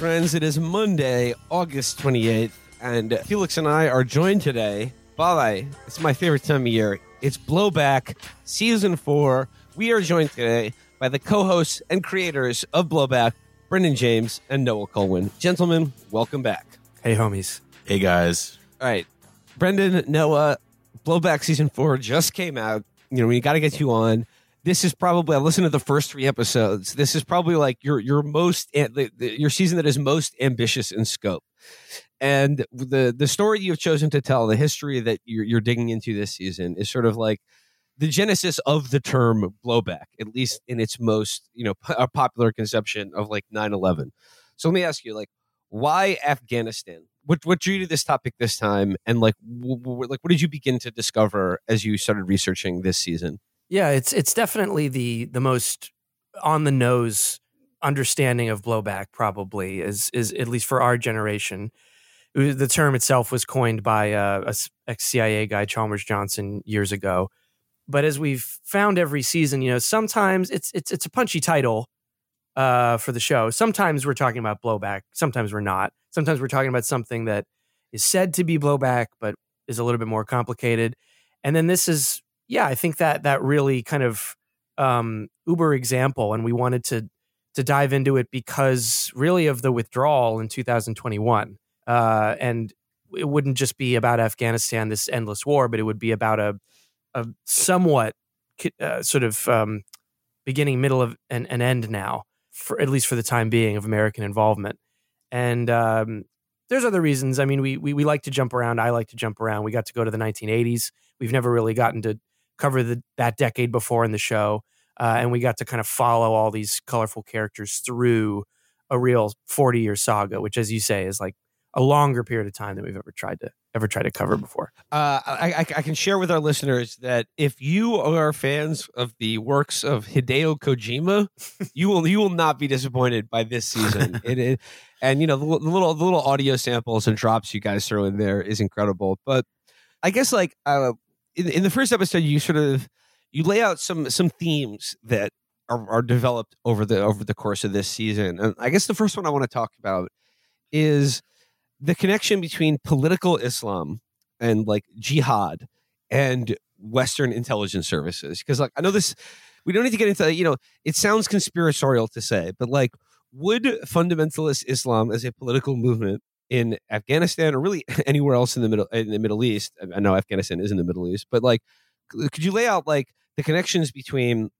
Greetings, friends. It is Monday, August 28th, and Felix and I are joined today by, it's my favorite time of year, it's Blowback Season 4. We are joined today by the co hosts and creators of Blowback, Brendan James and Noah Kulwin. Gentlemen, welcome back. Hey, homies. Hey guys. All right. Brendan, Noah, Blowback Season 4 just came out. You know, we got to get you on. This is probably, I listened to the first three episodes. This is probably like your, your most, eh, the, your season that is most ambitious in scope. And the, the story you've chosen to tell, the history that you're, you're digging into this season is sort of like the genesis of the term blowback, at least in its most, you know, p- popular conception of like 9 11. So let me ask you, like, why Afghanistan? What what drew you to this topic this time, and like w- w- like what did you begin to discover as you started researching this season? Yeah, it's it's definitely the the most on the nose understanding of blowback. Probably is is at least for our generation. The term itself was coined by uh, a ex CIA guy, Chalmers Johnson, years ago. But as we've found every season, you know, sometimes it's it's it's a punchy title uh, for the show. Sometimes we're talking about blowback. Sometimes we're not. Sometimes we're talking about something that is said to be blowback, but is a little bit more complicated. And then this is, yeah, I think that that really kind of um, uber example, and we wanted to to dive into it because really of the withdrawal in 2021, uh, and it wouldn't just be about Afghanistan, this endless war, but it would be about a a somewhat uh, sort of um, beginning, middle of an, an end now, for at least for the time being, of American involvement. And um, there's other reasons. I mean, we, we we like to jump around. I like to jump around. We got to go to the 1980s. We've never really gotten to cover the, that decade before in the show, uh, and we got to kind of follow all these colorful characters through a real 40 year saga, which, as you say, is like a longer period of time than we've ever tried to ever tried to cover before. Uh, I, I I can share with our listeners that if you are fans of the works of Hideo Kojima, you will you will not be disappointed by this season. it, it and you know the, the little the little audio samples and drops you guys throw in there is incredible. But I guess like uh, in, in the first episode, you sort of you lay out some some themes that are, are developed over the over the course of this season. And I guess the first one I want to talk about is the connection between political Islam and like jihad and Western intelligence services. Because like I know this, we don't need to get into you know it sounds conspiratorial to say, but like would fundamentalist Islam as a political movement in Afghanistan or really anywhere else in the middle in the Middle East? I- know Afghanistan is in the Middle East, but like could you lay out like the connections between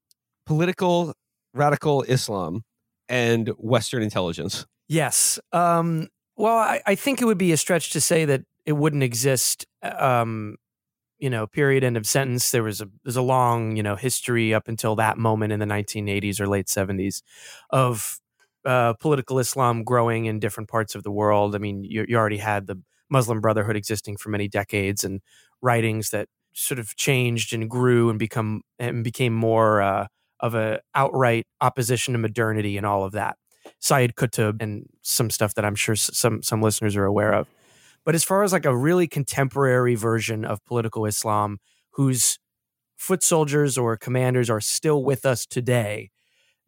political radical Islam and Western intelligence? Yes. Um, well, I, I think it would be a stretch to say that it wouldn't exist. Um, you know, period. End of sentence. There was a there's a long you know history up until that moment in the 1980s or late 70s of uh, political Islam growing in different parts of the world. I mean, you, you already had the Muslim Brotherhood existing for many decades, and writings that sort of changed and grew and become and became more uh, of a outright opposition to modernity and all of that. Syed Qutb and some stuff that I'm sure some some listeners are aware of. But as far as like a really contemporary version of political Islam, whose foot soldiers or commanders are still with us today,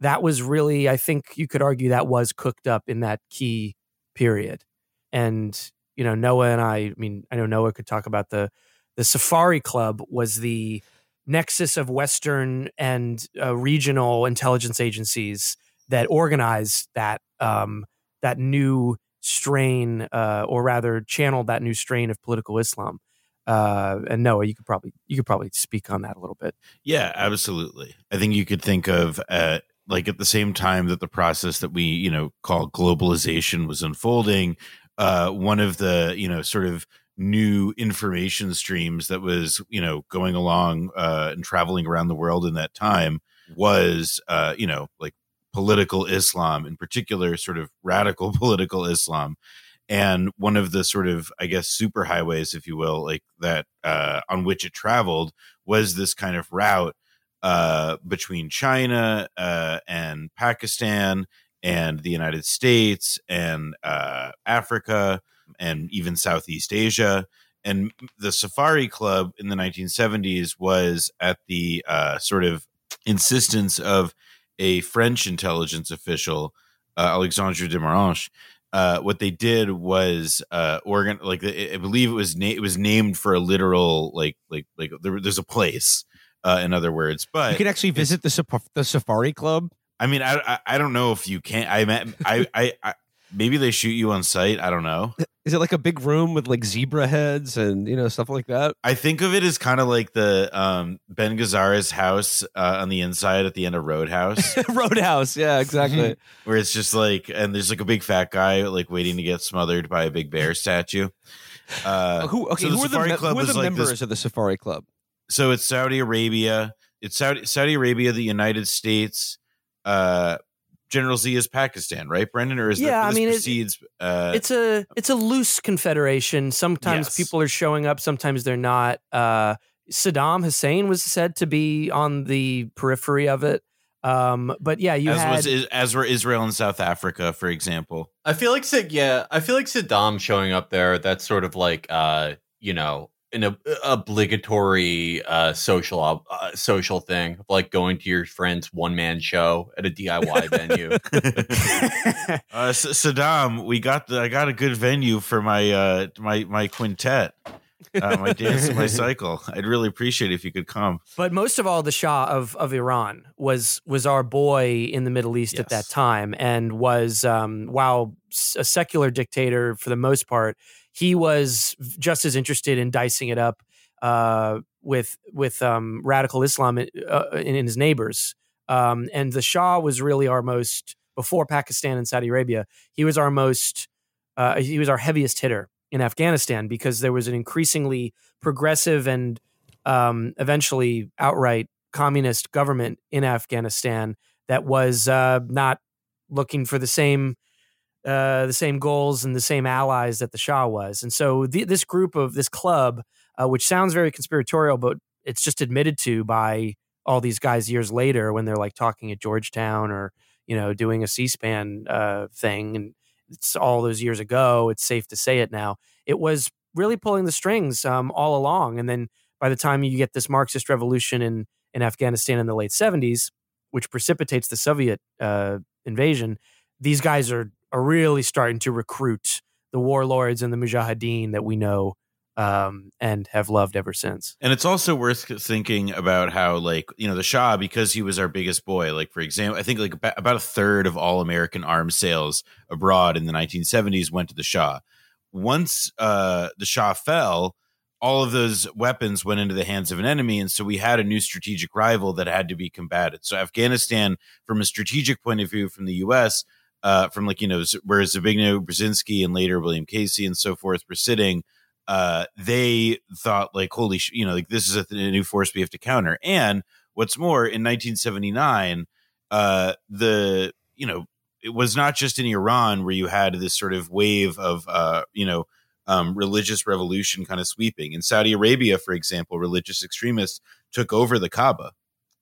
that was really, I think you could argue that was cooked up in that key period. And you know, Noah and I, I mean, I know Noah could talk about the the Safari Club was the nexus of Western and uh, regional intelligence agencies that organized that um, that new strain, uh, or rather, channeled that new strain of political Islam. Uh, and Noah, you could probably you could probably speak on that a little bit. Yeah, absolutely. I think you could think of uh, like at the same time that the process that we you know call globalization was unfolding, uh, one of the you know sort of new information streams that was you know going along uh, and traveling around the world in that time was uh, you know like political Islam, in particular, sort of radical political Islam. And one of the sort of, I guess, superhighways, if you will, like that uh, on which it traveled was this kind of route uh, between China uh, and Pakistan and the United States and uh, Africa and even Southeast Asia. And the Safari Club in the 1970s was at the uh, sort of insistence of a French intelligence official uh, Alexandre de Marenches. Uh, what they did was organ like I believe it was na- it was named for a literal like like like there, there's a place. Uh, in other words, but you can actually visit the the safari club. I mean, I, I I don't know if you can. I I, I I maybe they shoot you on site. I don't know. Is it like a big room with like zebra heads and you know stuff like that? I think of it as kind of like the um, Ben Gazzara's house uh, on the inside at the end of Roadhouse, Roadhouse, yeah, exactly. where it's just like, and there's like a big fat guy like waiting to get smothered by a big bear statue. Uh, who okay? so the who are the, Safari me- Club who are the like members this- of the Safari Club? So it's Saudi Arabia, it's Saudi Saudi Arabia, the United States. Uh, General Zia's Pakistan, right, Brendan? Or is Yeah, that, I this mean, it- precedes, uh, it's a it's a loose confederation. Sometimes Yes. people are showing up, sometimes they're not. Uh, Saddam Hussein was said to be on the periphery of it. Um, but yeah, you as had was as were Israel and South Africa, for example. I feel like Sid, yeah, I feel like Saddam showing up there. That's sort of like, uh, you know, an ob- obligatory uh, social ob- uh, social thing, of like going to your friend's one man show at a DIY venue. Uh, S- Saddam, we got the I got a good venue for my uh my my quintet, uh, my dance my cycle. I'd really appreciate it if you could come. But most of all, the Shah of, of Iran was was our boy in the Middle East at that time, and was um, while s- a secular dictator for the most part, he was just as interested in dicing it up uh, with with um, radical Islam in, uh, in, in his neighbors. Um, and the Shah was really our most before Pakistan and Saudi Arabia. He was our most uh, he was our heaviest hitter in Afghanistan because there was an increasingly progressive and um, eventually outright communist government in Afghanistan that was uh, not looking for the same uh, the same goals and the same allies that the Shah was. And so the, this group of this club, uh, which sounds very conspiratorial, but it's just admitted to by all these guys years later when they're like talking at Georgetown or you know doing a C-SPAN uh, thing, and it's all those years ago. It's safe to say it now. It was really pulling the strings um, all along, and then by the time you get this Marxist revolution in in Afghanistan in the late seventies, which precipitates the Soviet uh, invasion, these guys are are really starting to recruit the warlords and the mujahideen that we know um, and have loved ever since. And it's also worth thinking about how, like, you know, the Shah, because he was our biggest boy, like, for example, I think like about, a third of all American arms sales abroad in the 1970s went to the Shah. Once uh, the Shah fell, all of those weapons went into the hands of an enemy. And so we had a new strategic rival that had to be combated. So Afghanistan, from a strategic point of view from the U.S., uh, from like, you know, where Zbigniew Brzezinski and later William Casey and so forth were sitting, uh, they thought like, holy, sh- you know, like this is a, a new force we have to counter. And what's more, in 1979, uh, the you know, it was not just in Iran where you had this sort of wave of, uh, you know, um, religious revolution kind of sweeping. In Saudi Arabia, for example, religious extremists took over the Kaaba,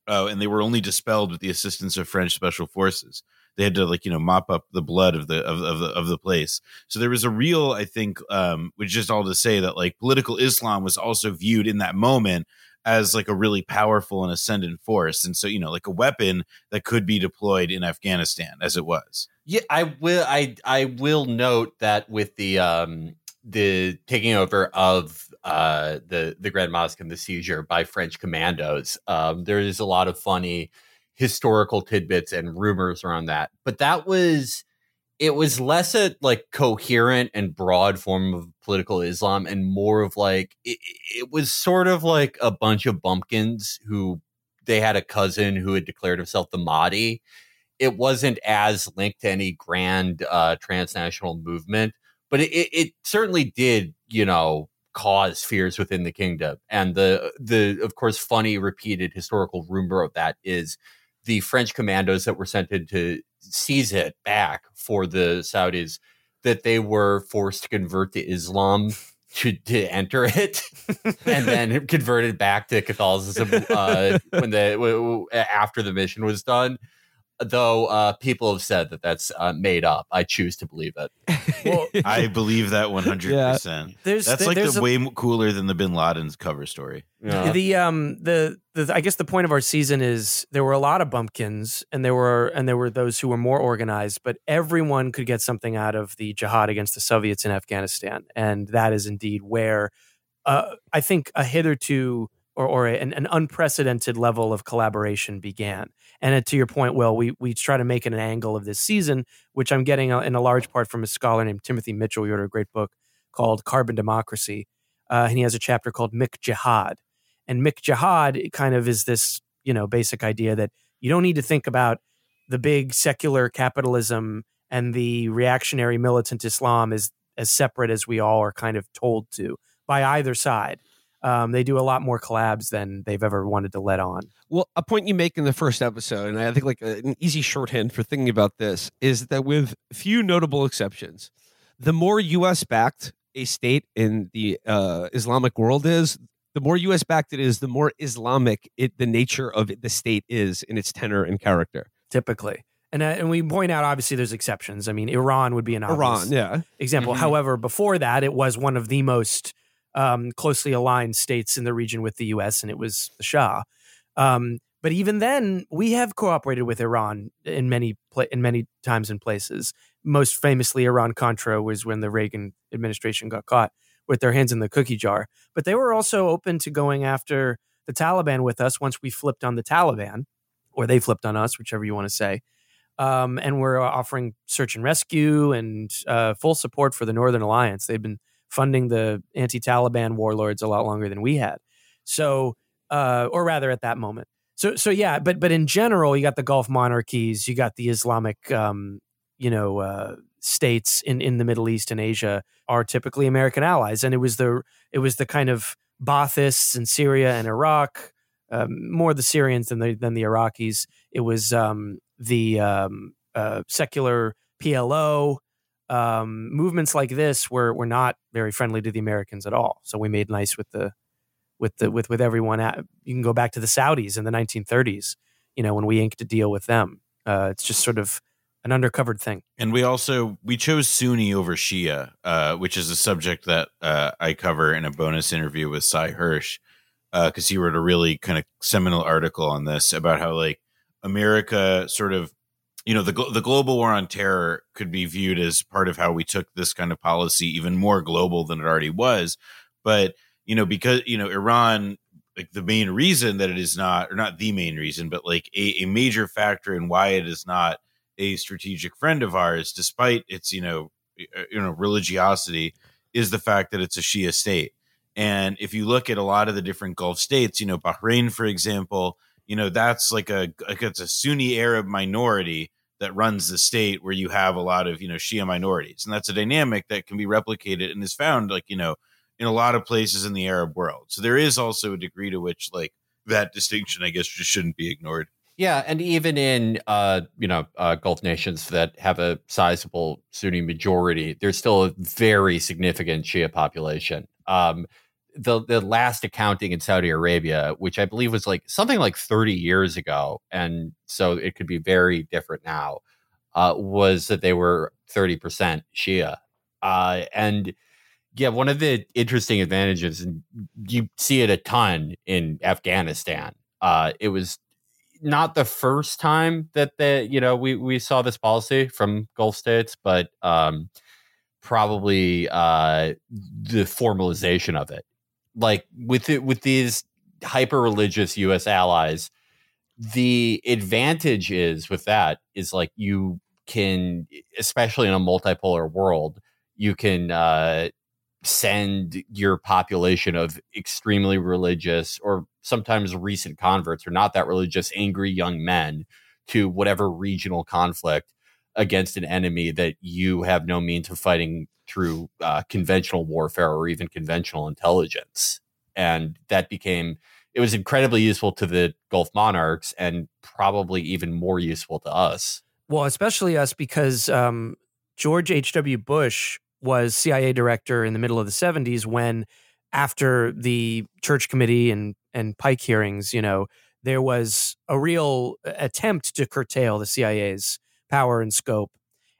uh, and they were only dispelled with the assistance of French special forces. They had to like you know mop up the blood of the of, of the of the place. So there was a real, I think, um, which is just all to say that like political Islam was also viewed in that moment as like a really powerful and ascendant force, and so you know like a weapon that could be deployed in Afghanistan as it was. Yeah, I will. I I will note that with the um the taking over of uh the the Grand Mosque and the seizure by French commandos, um, there is a lot of funny historical tidbits and rumors around that. But that was it was less a like coherent and broad form of political Islam and more of like it, it was sort of like a bunch of bumpkins who they had a cousin who had declared himself the Mahdi it wasn't as linked to any grand uh, transnational movement, but it, it, it certainly did, you know, cause fears within the kingdom. And the the of course funny repeated historical rumor of that is the French commandos that were sent in to seize it back for the Saudis that they were forced to convert to Islam to to enter it and then converted back to Catholicism uh, when the w- w- after the mission was done though uh, people have said that that's uh, made up. I choose to believe it. Well, I believe that 100%. That's th- like there's the a- way cooler than the Bin Laden's cover story. Yeah. the um the, the I guess the point of our season is there were a lot of bumpkins and there were and there were those who were more organized, but everyone could get something out of the jihad against the Soviets in Afghanistan, and that is indeed where uh, I think a hitherto or, or an, an unprecedented level of collaboration began. And uh, to your point, Will, we we try to make it an angle of this season, which I'm getting in a large part from a scholar named Timothy Mitchell. He wrote a great book called Carbon Democracy, uh, and he has a chapter called McJihad. And McJihad kind of is this, you know, basic idea that you don't need to think about the big secular capitalism and the reactionary militant Islam as as separate as we all are kind of told to by either side. Um, they do a lot more collabs than they've ever wanted to let on. Well, a point you make in the first episode, and I think like an easy shorthand for thinking about this is that with few notable exceptions, the more U.S. backed a state in the uh, Islamic world is, the more U.S. backed it is, the more Islamic it the nature of it, the state is in its tenor and character. typically. And, uh, and we point out, obviously, there's exceptions. I mean, Iran would be an obvious Iran, yeah, example. Mhm. However, before that, it was one of the most um, closely aligned states in the region with the U.S., and it was the Shah. Um, but even then, we have cooperated with Iran in many in many times and places. Most famously, Iran Contra was when the Reagan administration got caught with their hands in the cookie jar. But they were also open to going after the Taliban with us once we flipped on the Taliban, or they flipped on us, whichever you want to say. Um, and we're offering search and rescue and uh, full support for the Northern Alliance. They've been funding the anti-Taliban warlords a lot longer than we had. So, uh, or rather, at that moment. So, so yeah. But but in general, you got the Gulf monarchies, you got the Islamic, um, you know, uh, states in in the Middle East and Asia are typically American allies, and it was the it was the kind of Baathists in Syria and Iraq, um, more the Syrians than the than the Iraqis. It was um, the um, uh, secular PLO um, movements like this were were not very friendly to the Americans at all. So we made nice with the with the with with everyone. At, you can go back to the Saudis in the 1930s. You know when we inked a deal with them. Uh, it's just sort of an undercovered thing. And we also we chose Sunni over Shia, uh, which is a subject that uh, I cover in a bonus interview with Sy Hersh, because he wrote a really kind of seminal article on this about how like America sort of, you know, the the global war on terror could be viewed as part of how we took this kind of policy even more global than it already was, but you know because you know Iran like the main reason that it is not or not the main reason but like a, a major factor in why it is not a strategic friend of ours, despite its you know uh, you know religiosity, is the fact that it's a Shia state. And if you look at a lot of the different Gulf states, you know Bahrain, for example, you know that's like a like it's a Sunni Arab minority that runs the state where you have a lot of you know Shia minorities, and that's a dynamic that can be replicated and is found like you know in a lot of places in the Arab world. So there is also a degree to which like that distinction, I guess, just shouldn't be ignored. Yeah, and even in uh, you know uh, Gulf nations that have a sizable Sunni majority, there's still a very significant Shia population. Um, the the last accounting in Saudi Arabia, which I believe was like something like 30 years ago, and so it could be very different now, uh, was that they were 30% Shia, uh, and yeah, one of the interesting advantages, and you see it a ton in Afghanistan. Uh, it was not the first time that the you know we we saw this policy from Gulf states, but um, probably uh, the formalization of it, like with it with these hyper religious U.S. allies. The advantage is with that is like you can, especially in a multipolar world, you can uh, send your population of extremely religious or sometimes recent converts or not that religious angry young men to whatever regional conflict against an enemy that you have no means of fighting through uh, conventional warfare or even conventional intelligence and that became it was incredibly useful to the gulf monarchs and probably even more useful to us Well, especially us because um, George H.W. Bush was CIA director in the middle of the 70s when, after the church committee and, and Pike hearings, you know, there was a real attempt to curtail the CIA's power and scope.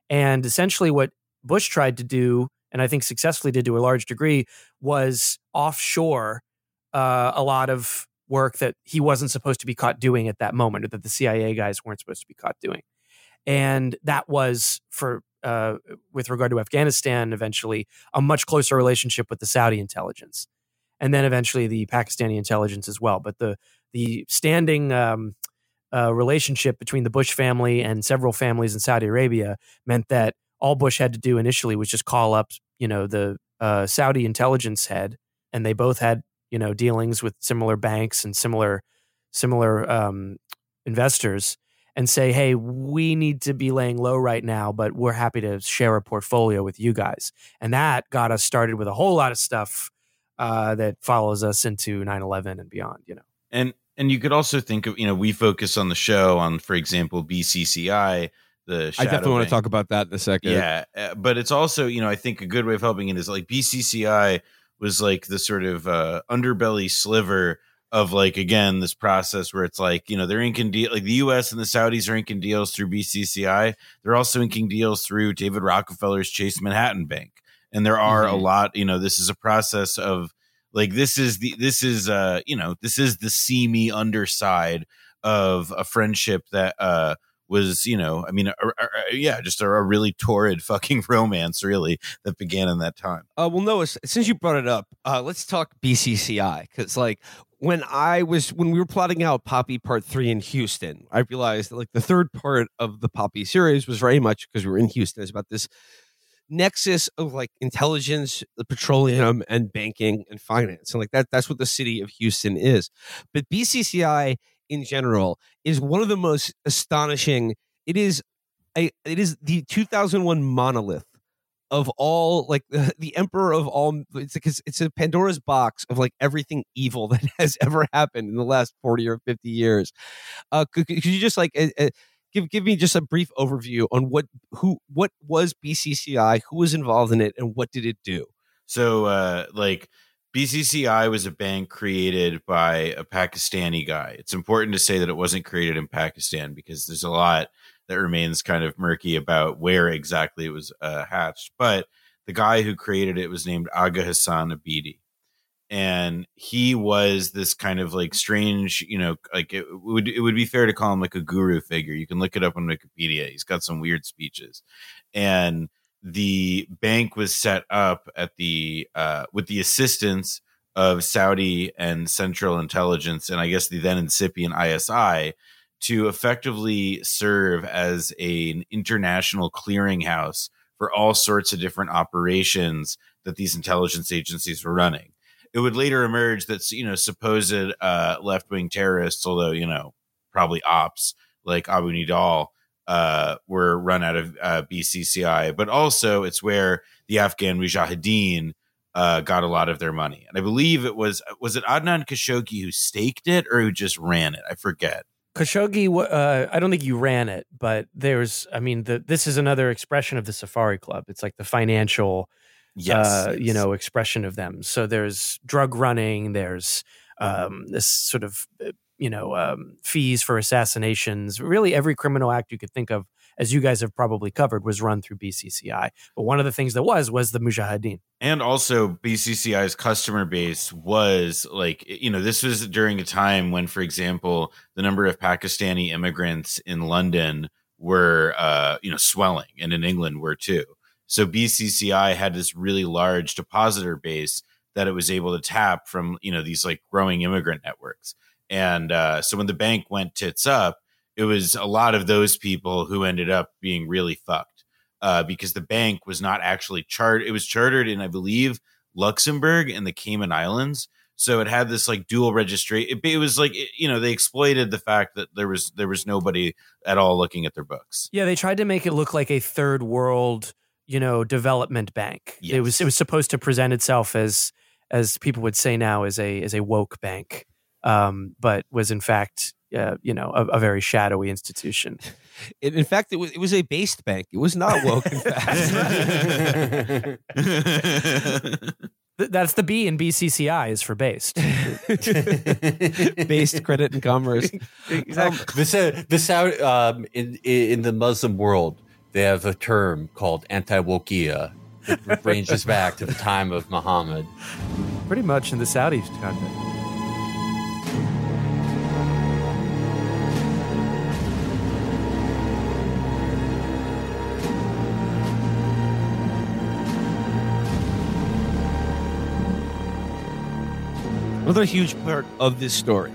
And essentially, what Bush tried to do, and I think successfully did to a large degree, was offshore uh, a lot of work that he wasn't supposed to be caught doing at that moment, or that the CIA guys weren't supposed to be caught doing. And that was for uh, with regard to Afghanistan, eventually a much closer relationship with the Saudi intelligence, and then eventually the Pakistani intelligence as well. But the the standing um, uh, relationship between the Bush family and several families in Saudi Arabia meant that all Bush had to do initially was just call up, you know, the uh, Saudi intelligence head, and they both had, you know, dealings with similar banks and similar similar um, investors, and say, hey, we need to be laying low right now, but we're happy to share a portfolio with you guys, and that got us started with a whole lot of stuff uh, that follows us into 9-11 and beyond, you know. And and you could also think of you know we focus on the show on for example BCCI the I definitely want to talk about that in a second. yeah uh, but it's also you know I think a good way of helping it is like BCCI was like the sort of uh, underbelly sliver of like again this process where it's like you know they're inking deal like the U.S. and the Saudis are inking deals through BCCI. They're also inking deals through David Rockefeller's Chase Manhattan Bank, and there are a Mhm. lot. You know, this is a process of like this is the this is uh you know this is the seamy underside of a friendship that uh was you know I mean a, a- a- yeah just a, really torrid fucking romance really that began in that time. Uh, well, no, since you brought it up, uh, let's talk BCCI because, like, when I was when we were plotting out Poppy Part Three in Houston, I realized that like the third part of the Poppy series was very much because we were in Houston. It's about this nexus of like intelligence, the petroleum, and banking and finance, and like that. That's what the city of Houston is. But BCCI in general is one of the most astonishing. It is a it is the 2001 monolith of all like the, the emperor of all it's like it's, a pandora's box of like everything evil that has ever happened in the last 40 or 50 years uh could, could you just like uh, give give me just a brief overview on what who what was bcci who was involved in it and what did it do So, uh, like, BCCI was a bank created by a Pakistani guy. It's important to say that it wasn't created in Pakistan because there's a lot that remains kind of murky about where exactly it was uh, hatched. But the guy who created it was named Agha Hasan Abedi. And he was this kind of like strange, you know, like it would it would be fair to call him like a guru figure. You can look it up on Wikipedia. He's got some weird speeches, and the bank was set up at the uh, with the assistance of Saudi and Central Intelligence, and I guess the then incipient ISI, to effectively serve as an international clearinghouse for all sorts of different operations that these intelligence agencies were running. It would later emerge that you know supposed uh, left wing terrorists, although you know probably ops like Abu Nidal uh, were run out of uh, BCCI, but also it's where the Afghan Mujahideen uh, got a lot of their money. And I believe it was was it Adnan Khashoggi who staked it or who just ran it? I forget. Khashoggi, uh, I don't think you ran it, but there's, I mean, the, this is another expression of the Safari Club. It's like the financial, Yes, uh, you know, expression of them. So there's drug running, there's um, this sort of, uh, you know, um, fees for assassinations. Really, every criminal act you could think of, as you guys have probably covered, was run through BCCI. But one of the things that was was the Mujahideen. and also BCCI's customer base was like you know this was during a time when, for example, the number of Pakistani immigrants in London were uh, you know swelling, and in England were too. So BCCI had this really large depositor base that it was able to tap from you know these like growing immigrant networks. And uh, so when the bank went tits up, it was a lot of those people who ended up being really fucked uh, because the bank was not actually chartered. It was chartered in, I believe, Luxembourg and the Cayman Islands. So it had this like dual registration. It, it was like it- you know they exploited the fact that there was there was nobody at all looking at their books. Yeah, they tried to make it look like a third world, you know, development bank. It was it was supposed to present itself as as people would say now as a as a woke bank, um, but was in fact, uh, you know, a, a very shadowy institution. in, in fact it was, it was a based bank it was not woke in fact That's the B in BCCI is for based. based credit and commerce. exactly. Um, this uh, this out um, in in the Muslim world, they have a term called anti-wokia that ranges back to the time of Muhammad. Pretty much in the Saudi context. Another huge part of this story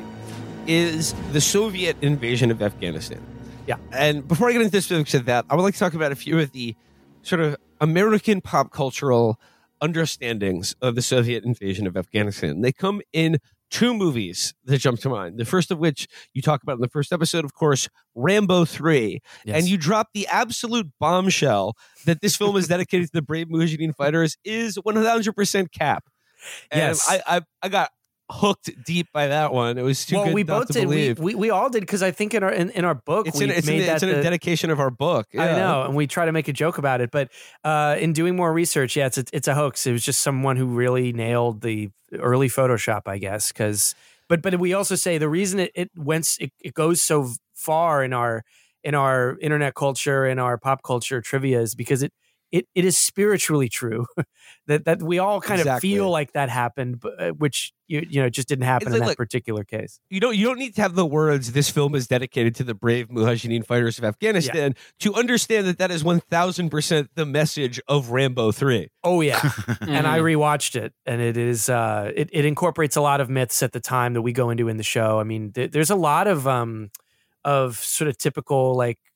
is the Soviet invasion of Afghanistan. Yeah. And before I get into the specifics of that, I would like to talk about a few of the sort of American pop cultural understandings of the Soviet invasion of Afghanistan. They come in two movies that jump to mind. The first of which you talk about in the first episode, of course, Rambo 3. Yes. And you drop the absolute bombshell that this film is dedicated to the brave Mujahideen fighters is 100% cap. And Yes. I, I, I got hooked deep by that one. It was too well, good we not both to did. We, believe. we we all did because I think in our in, in our book it's we in, it's, made the- that it's in a dedication of our book. I know, and we try to make a joke about it, but uh, in doing more research, yeah, it's a, it's a hoax. It was just someone who really nailed the early Photoshop, I guess. Because, but but we also say the reason it it went it, it goes so far in our in our internet culture in our pop culture trivia is because it it, it is spiritually true that that we all kind Exactly. of feel like that happened, but, uh, which you you know just didn't happen It's in like- that look, particular case. You don't you don't need to have the words "This film is dedicated to the brave Mujahideen fighters of Afghanistan" to understand that that is one thousand percent the message of Rambo Three. Oh yeah. and I Mhm. rewatched it, and it is uh, it, it incorporates a lot of myths at the time that we go into in the show. I mean, th- there's a lot of um of sort of typical like m-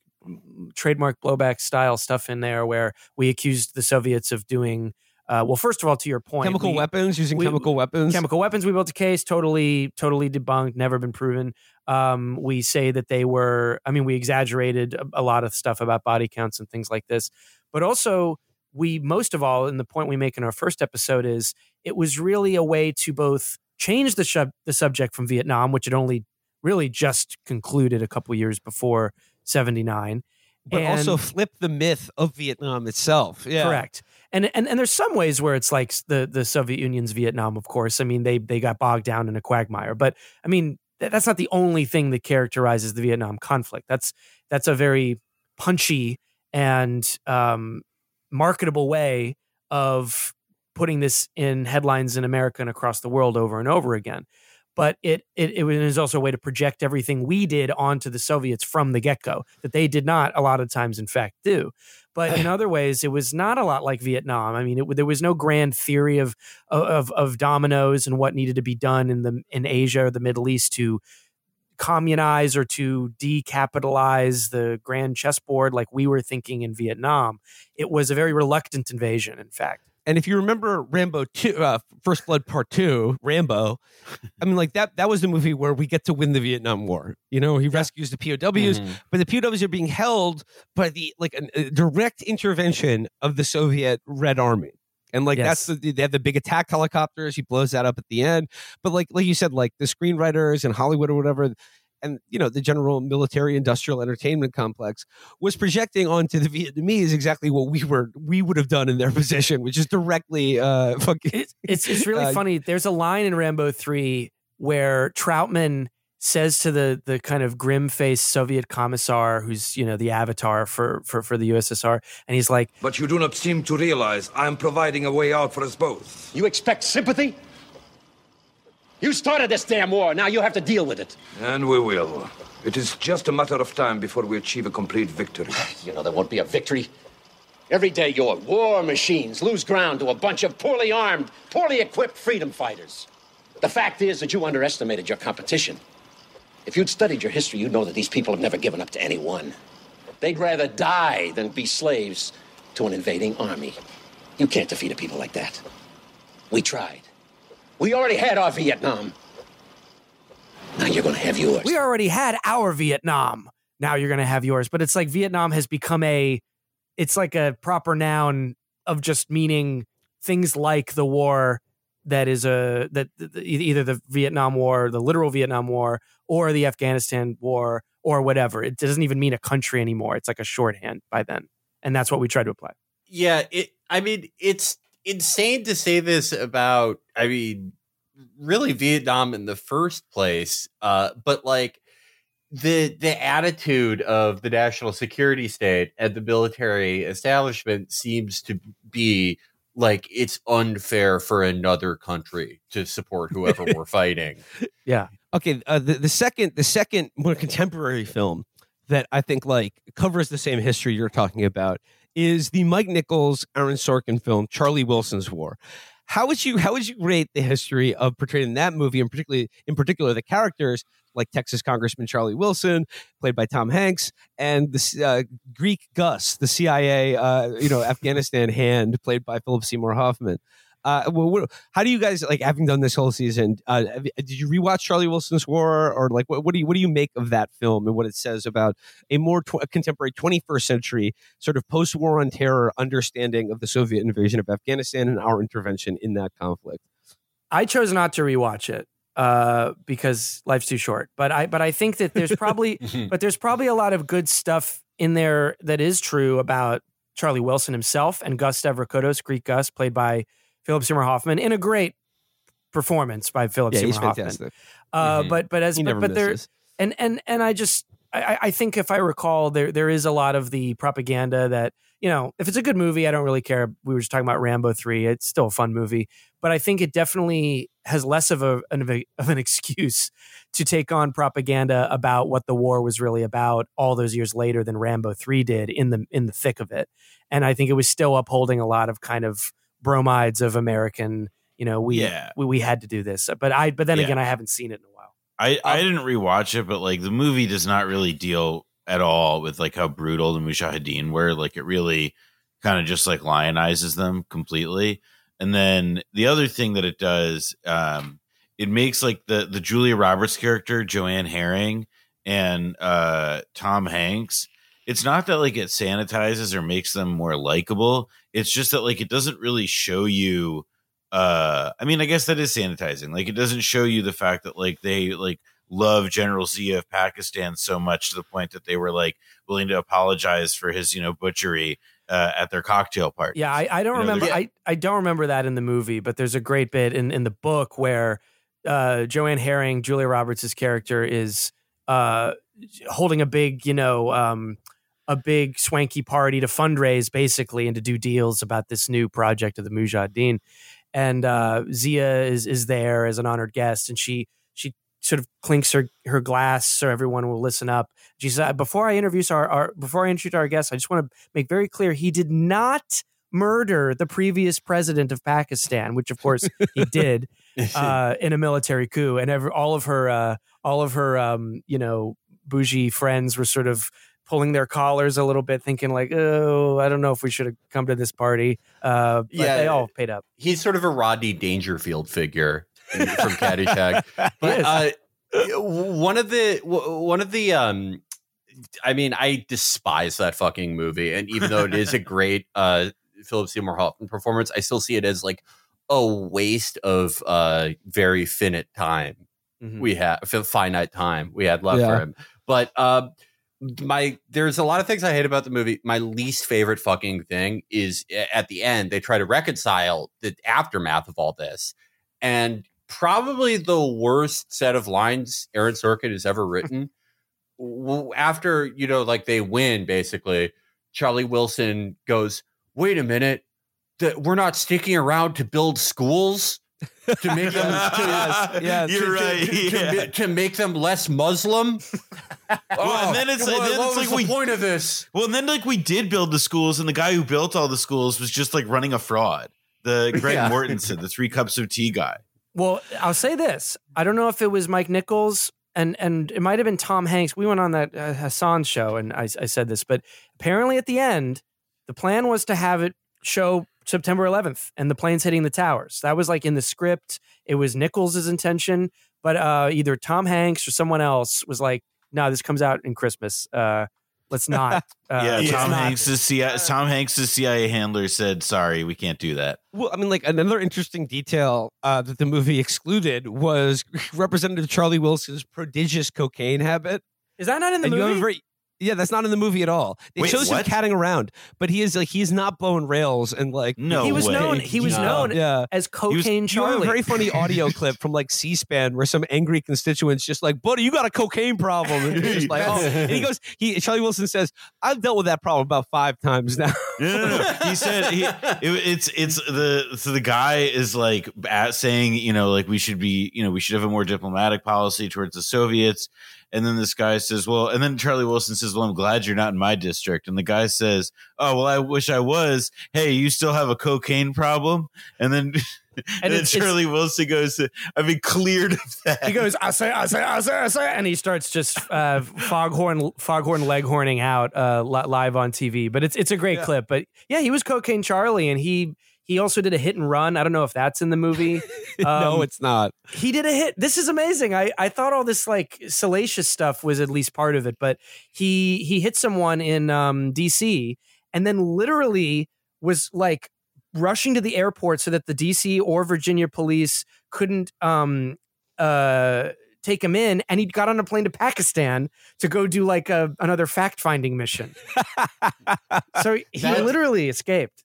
trademark blowback style stuff in there where we accused the Soviets of doing uh, well. First of all, to your point, chemical we- weapons using we- chemical weapons. chemical weapons. We built a case, totally, totally debunked, never been proven. Um, we say that they were. I mean, we exaggerated a, a lot of stuff about body counts and things like this, but also we most of all, and the point we make in our first episode is it was really a way to both change the sub- the subject from Vietnam, which had only really just concluded a couple years before seventy nine, but also flip the myth of Vietnam itself. Yeah, Correct. And, and and there's some ways where it's like the the Soviet Union's Vietnam, of course. I mean, they they got bogged down in a quagmire, but I mean th- that's not the only thing that characterizes the Vietnam conflict. That's that's a very punchy and um, marketable way of putting this in headlines in America and across the world over and over again. But it it, it was also a way to project everything we did onto the Soviets from the get go that they did not a lot of times, in fact, do. But in other ways, it was not a lot like Vietnam. I mean, it, there was no grand theory of, of of dominoes and what needed to be done in the in Asia or the Middle East to communize or to decapitalize the grand chessboard like we were thinking in Vietnam. It was a very reluctant invasion, in fact. And if you remember Rambo two, uh, First Blood Part Two, Rambo, I mean, like that that was the movie where we get to win the Vietnam War. You know, he rescues the POWs, Mhm. but the POWs are being held by the like a direct intervention of the Soviet Red Army. And like Yes. that's the, they have the big attack helicopters. He blows that up at the end. But like like you said, like the screenwriters in Hollywood or whatever, and you know the general military industrial entertainment complex was projecting onto the Vietnamese exactly what we were we would have done in their position, which is directly uh fucking It, it's it's really Uh, funny. There's a line in Rambo three where Trautman says to the the kind of grim faced Soviet commissar who's you know the avatar for for for the USSR, and he's like, But you do not seem to realize I am providing a way out for us both. You expect sympathy? You started this damn war. Now you have to deal with it. And we will. It is just a matter of time before we achieve a complete victory. You know there won't be a victory. Every day your war machines lose ground to a bunch of poorly armed, poorly equipped freedom fighters. The fact is that you underestimated your competition. If you'd studied your history, you'd know that these people have never given up to anyone. They'd rather die than be slaves to an invading army. You can't defeat a people like that. We tried. We already had our Vietnam. Now you're gonna have yours. "We already had our Vietnam. Now you're gonna have yours." But it's like Vietnam has become a, it's like a proper noun of just meaning things like the war that is a that that- that either the Vietnam War, the literal Vietnam War, or the Afghanistan War, or whatever. It doesn't even mean a country anymore. It's like a shorthand by then, and that's what we try to apply. Yeah, it. I mean, it's insane to say this about. I mean, really Vietnam in the first place, uh, but like the the attitude of the national security state and the military establishment seems to be like it's unfair for another country to support whoever we're fighting. Yeah. Okay, uh, the the second the second more contemporary film that I think like covers the same history you're talking about is the Mike Nichols Aaron Sorkin film Charlie Wilson's War. How would you how would you rate the history of portraying that movie and particularly in particular the characters like Texas Congressman Charlie Wilson, played by Tom Hanks, and the uh, Greek Gus, the CIA, uh, you know, Afghanistan hand, played by Philip Seymour Hoffman. Uh, well, what, how do you guys like having done this whole season? Uh, did you rewatch Charlie Wilson's War, or like what, what do you what do you make of that film and what it says about a more tw- contemporary 21st century sort of post war on terror understanding of the Soviet invasion of Afghanistan and our intervention in that conflict? I chose not to rewatch it uh, because life's too short. But I but I think that there's probably but there's probably a lot of good stuff in there that is true about Charlie Wilson himself and Gust Avrakotos, Greek Gus, played by Philip Seymour Hoffman, in a great performance by Philip Yeah, Seymour he's Hoffman. fantastic. Uh, Mhm. But but as He but, never but there and and and I just I, I think if I recall, there there is a lot of the propaganda that you know if it's a good movie, I don't really care. We were just talking about Rambo three; it's still a fun movie, but I think it definitely has less of a of, a, of an excuse to take on propaganda about what the war was really about all those years later than Rambo three did in the in the thick of it. And I think it was still upholding a lot of kind of bromides of American. You know, we Yeah. we, we had to do this, but I but then Yeah. again, I haven't seen it in a while. I, I didn't rewatch it, but like the movie does not really deal at all with like how brutal the Mujahideen were. Like it really kind of just like lionizes them completely. And then the other thing that it does, um, it makes like the the Julia Roberts character, Joanne Herring, and uh, Tom Hanks. It's not that like it sanitizes or makes them more likable. It's just that like it doesn't really show you uh i mean i guess that is sanitizing like it doesn't show you the fact that like they like love general zia of pakistan so much to the point that they were like willing to apologize for his you know butchery uh, at their cocktail party Yeah, I, I don't You know, remember. I, I don't remember that in the movie, but there's a great bit in, in the book where uh, Joanne Herring, Julia Roberts' character, is uh, holding a big, you know, um, a big swanky party to fundraise basically and to do deals about this new project of the Mujahideen. And uh, Zia is is there as an honored guest, and she she sort of clinks her her glass so everyone will listen up. She said, "Before I introduce our, our before I introduce our guest, I just want to make very clear he did not murder the previous president of Pakistan, which of course he did uh, in a military coup, and every, all of her uh, all of her um, you know bougie friends were sort of pulling their collars a little bit, thinking like, "Oh, I don't know if we should have come to this party." Uh, but Yeah. they all paid up. He's sort of a Rodney Dangerfield figure from Caddyshack. But uh, one of the one of the um, I mean, I despise that fucking movie, and even though it is a great uh Philip Seymour Hoffman performance, I still see it as like a waste of uh very finite time Mhm. we had finite time we had left Yeah. for him. But um, my there's a lot of things I hate about the movie. My least favorite fucking thing is at the end they try to reconcile the aftermath of all this, and probably the worst set of lines Aaron Sorkin has ever written. After you know, like they win, basically, Charlie Wilson goes, "Wait a minute." That we're not sticking around to build schools to make them to, yes, you're to, right to, to, yeah. ma- to make them less Muslim. Well, and then it's- what, and then what it's was like the we- point of this? well and then like we did build the schools and the guy who built all the schools was just like running a fraud the greg Yeah. Mortenson the three cups of tea guy Well, I'll say this: I don't know if it was Mike Nichols and and it might have been Tom Hanks. We went on that uh, Hassan show, and I, I said this, but apparently at the end, the plan was to have it show September 11th and the planes hitting the towers. That was like in the script. It was Nichols' intention, but uh, either Tom Hanks or someone else was like, "No, this comes out in Christmas. Uh, let's not." Uh, yeah let's tom not- hanks' CIA, tom hanks' cia handler said sorry we can't do that Well, I mean, like another interesting detail uh, that the movie excluded was Representative Charlie Wilson's prodigious cocaine habit. Is that not in the And you have a movie? Very- Yeah, that's not in the movie at all. It Wait, shows what? him catting around, but he is like he's not blowing rails and like No he was way. known. He was No. known Yeah. as Cocaine You have a Charlie. very funny audio clip from like C-SPAN where some angry constituents just like, "Buddy, you got a cocaine problem," and he's just like, oh. and he goes, he Charlie Wilson says, "I've dealt with that problem about five times now." No, no, no. He said he, it, it's it's the so the guy is like at saying you know like we should be you know we should have a more diplomatic policy towards the Soviets, and then this guy says well, and then Charlie Wilson says well I'm glad you're not in my district, and the guy says oh well I wish I was. Hey, you still have a cocaine problem, and then. And, then it's- it's- Charlie Wilson goes, "I've been cleared of that." he goes, I say, I say, I say, I say, and he starts just uh, foghorn, foghorn, leghorning out uh, live on TV. But it's it's a great clip. But yeah, he was Cocaine Charlie, and he he also did a hit and run. I don't know if that's in the movie. no, Um, it's not. he did a hit. This is amazing. I, I thought all this like salacious stuff was at least part of it, but he he hit someone in um, DC and then literally was like rushing to the airport so that the DC or Virginia police couldn't um uh take him in and he got on a plane to Pakistan to go do like a another fact finding mission. so he That's- literally escaped.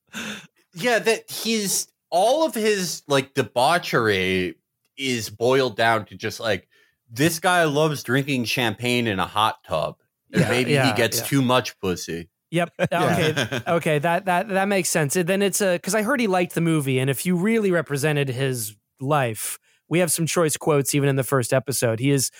Yeah, that he's all of his like debauchery is boiled down to just like this guy loves drinking champagne in a hot tub. And Yeah, maybe yeah, he gets yeah. too much pussy. Yep. Okay. okay. That that that makes sense. Then it's a because I heard he liked the movie, and if you really represented his life, we have some choice quotes even in the first episode. He is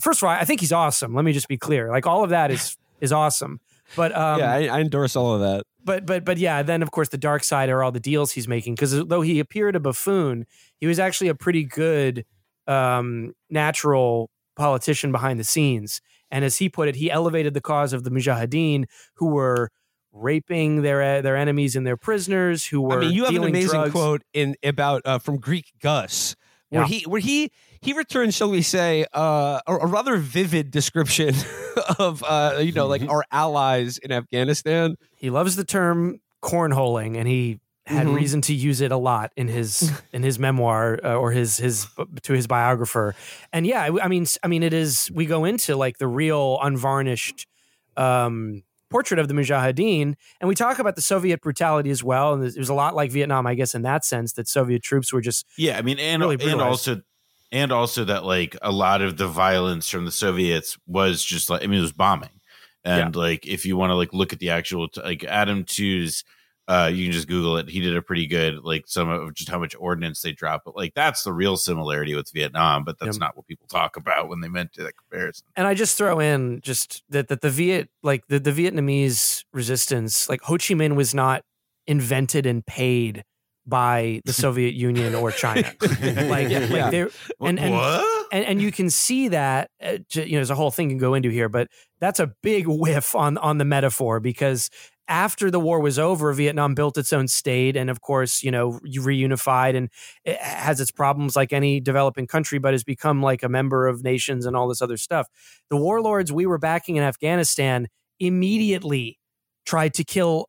first of all, I think he's awesome. Let me just be clear. Like all of that is is awesome. But um, yeah, I, I endorse all of that. But but but yeah, then of course the dark side are all the deals he's making because though he appeared a buffoon, he was actually a pretty good um, natural politician behind the scenes. And as he put it, he elevated the cause of the Mujahideen who were raping their their enemies and their prisoners. Who were I mean, you have an amazing drugs. quote in about uh, from Greek Gus, where Yeah. he where he he returns, shall we say, uh, a, a rather vivid description of uh, you know like our allies in Afghanistan. He loves the term cornholing, and he had Mhm. reason to use it a lot in his in his memoir uh, or his his to his biographer. And yeah, I, I mean, s- I mean, it is. We go into like the real unvarnished um, portrait of the Mujahideen, and we talk about the Soviet brutality as well. And it was a lot like Vietnam, I guess, in that sense that Soviet troops were just Yeah, I mean, and Really and also and also that like a lot of the violence from the Soviets was just like I mean it was bombing, and like if you want to like look at the actual like Adam Two's, uh, you can just Google it. He did a pretty good like some of just how much ordnance they dropped, but like that's the real similarity with Vietnam, but that's Yep. not what people talk about when they meant to that comparison. and I just throw in just that that the Viet like the, the Vietnamese resistance, like Ho Chi Minh was not invented and paid by the Soviet Union or China. like, Yeah. like there and and, and and you can see that uh, you know there's a whole thing you can go into here, but that's a big whiff on on the metaphor because after the war was over, Vietnam built its own state, and of course, you know, reunified and it has its problems like any developing country, but has become like a member of nations and all this other stuff. The warlords we were backing in Afghanistan immediately tried to kill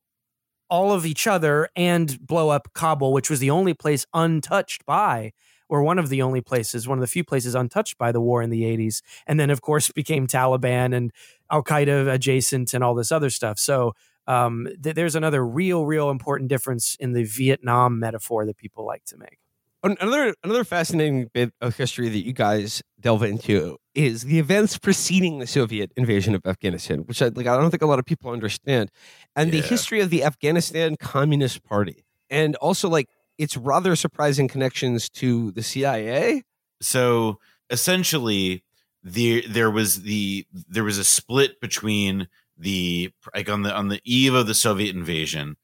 all of each other and blow up Kabul, which was the only place untouched by, or one of the only places, one of the few places untouched by the war in the 80s. And then, of course, became Taliban and Al Qaeda adjacent and all this other stuff. So um, th- there's another real, real important difference in the Vietnam metaphor that people like to make. Another another fascinating bit of history that you guys delve into is the events preceding the Soviet invasion of Afghanistan, which I, like I don't think a lot of people understand, and the history of the Afghanistan Communist Party, and also like its rather surprising connections to the CIA. so essentially the there was the there was a split between the like on the on the eve of the soviet invasion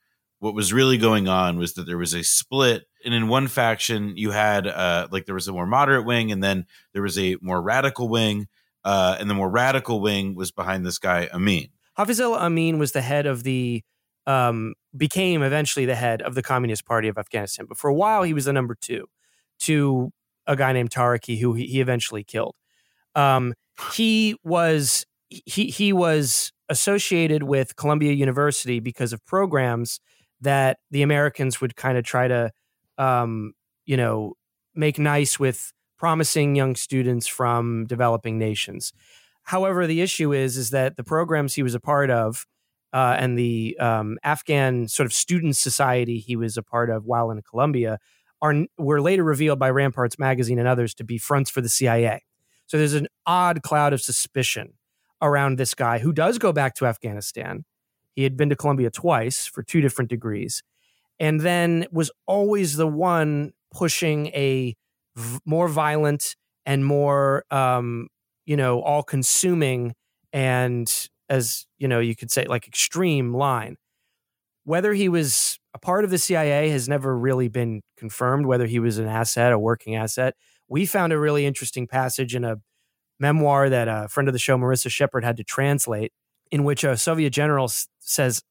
what was really going on was that there was a split and in one faction you had uh like there was a more moderate wing and then there was a more radical wing uh and the more radical wing was behind this guy amin Hafizullah Amin was the head of the, um, became eventually the head of the Communist Party of Afghanistan. But for a while, he was the number two to a guy named Taraki, who he, he eventually killed. Um, he was he he was associated with Columbia University because of programs that the Americans would kind of try to, um, you know, make nice with promising young students from developing nations. However, the issue is is that the programs he was a part of uh, and the um, Afghan sort of student society he was a part of while in Columbia are were later revealed by Ramparts magazine and others to be fronts for the CIA. So there's an odd cloud of suspicion around this guy who does go back to Afghanistan. He had been to Columbia twice for two different degrees, and then was always the one pushing a v- more violent and more, um, you know, all-consuming and as you know, you could say like extreme line. Whether he was a part of the CIA has never really been confirmed. Whether he was an asset, a working asset, we found a really interesting passage in a memoir that a friend of the show, Marissa Shepard, had to translate, in which a Soviet general s- says,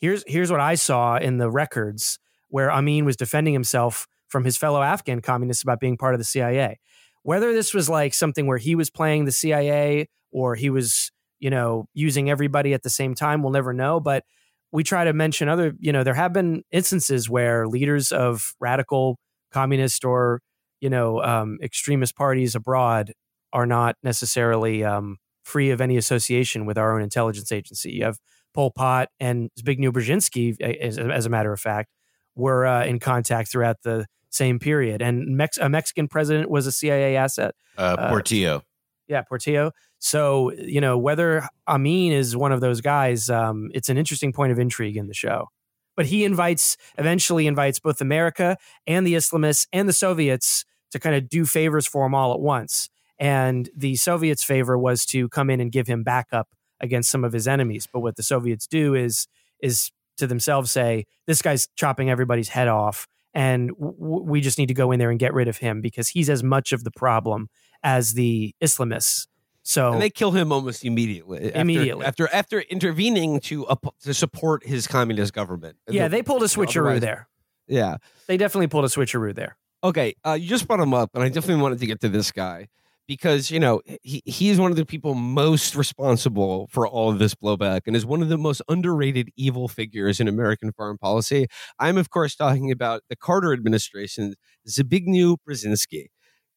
"Here's here's what I saw in the records where Amin was defending himself from his fellow Afghan communists about being part of the CIA. Whether this was like something where he was playing the CIA or he was, you know, using everybody at the same time, we'll never know. But we try to mention other, you know, there have been instances where leaders of radical communist or, you know, um, extremist parties abroad are not necessarily um, free of any association with our own intelligence agency. You have Pol Pot and Zbigniew Brzezinski, as, as a matter of fact, were uh, in contact throughout the same period. And Mex- a Mexican president was a CIA asset. Uh, Uh, Portillo. Yeah, Portillo. So, you know, whether Amin is one of those guys, um, it's an interesting point of intrigue in the show. But he invites, eventually invites both America and the Islamists and the Soviets to kind of do favors for him all at once. And the Soviets' favor was to come in and give him backup against some of his enemies. But what the Soviets do is is to themselves say, "This guy's chopping everybody's head off, and w- we just need to go in there and get rid of him because he's as much of the problem as the Islamists." So and they kill him almost immediately. after- Immediately. after after intervening to up, to support his communist government. yeah, they pulled a switcheroo there. Yeah. They definitely pulled a switcheroo there. Okay, uh, you just brought him up, and I definitely wanted to get to this guy because you know he he is one of the people most responsible for all of this blowback, and is one of the most underrated evil figures in American foreign policy. I'm of course talking about the Carter administration, Zbigniew Brzezinski.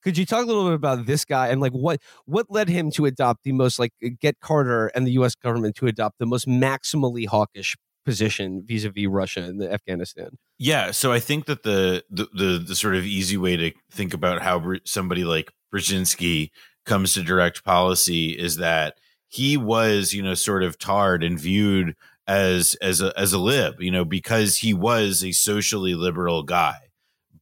Could you talk a little bit about this guy and like what what led him to adopt the most like uh, get Carter and the U.S. government to adopt the most maximally hawkish position vis-a-vis Russia and Afghanistan? Yeah, so I think that the the the, the sort of easy way to think about how somebody like Brzezinski comes to direct policy is that he was, you know, sort of tarred and viewed as as a as a lib, you know, because he was a socially liberal guy,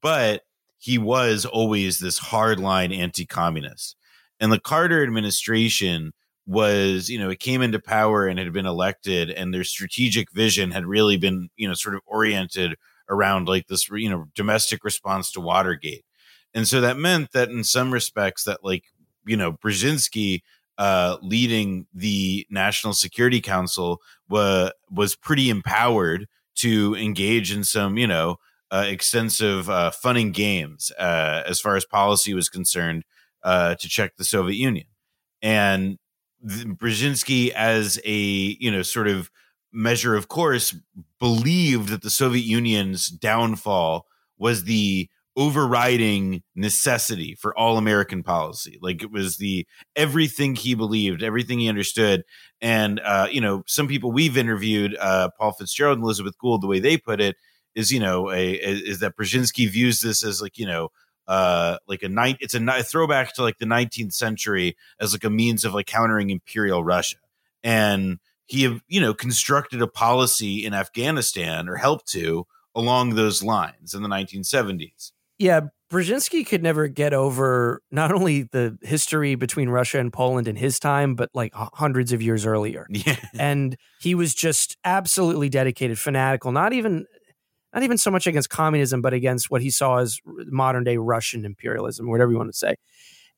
but he was always this hardline anti-communist, and the Carter administration was you know it came into power and had been elected and their strategic vision had really been you know sort of oriented around like this you know domestic response to Watergate. And so that meant that in some respects that like you know Brzezinski uh leading the National Security Council was was pretty empowered to engage in some you know uh, extensive uh, fun and games uh, as far as policy was concerned uh, to check the Soviet Union. And Brzezinski as a you know sort of measure of course believed that the Soviet Union's downfall was the overriding necessity for all American policy. Like it was the everything he believed, everything he understood. And uh, you know, some people we've interviewed, uh, Paul Fitzgerald and Elizabeth Gould, the way they put it is, you know, a, is that Brzezinski views this as like, you know, uh like a night it's a, ni- throwback to like the 19th century as like a means of like countering imperial russia and he you know constructed a policy in afghanistan or helped to along those lines in the 1970s Yeah, Brzezinski could never get over not only the history between Russia and Poland in his time, but like hundreds of years earlier. yeah and he was just absolutely dedicated, fanatical, not even not even so much against communism, but against what he saw as modern day Russian imperialism, whatever you want to say.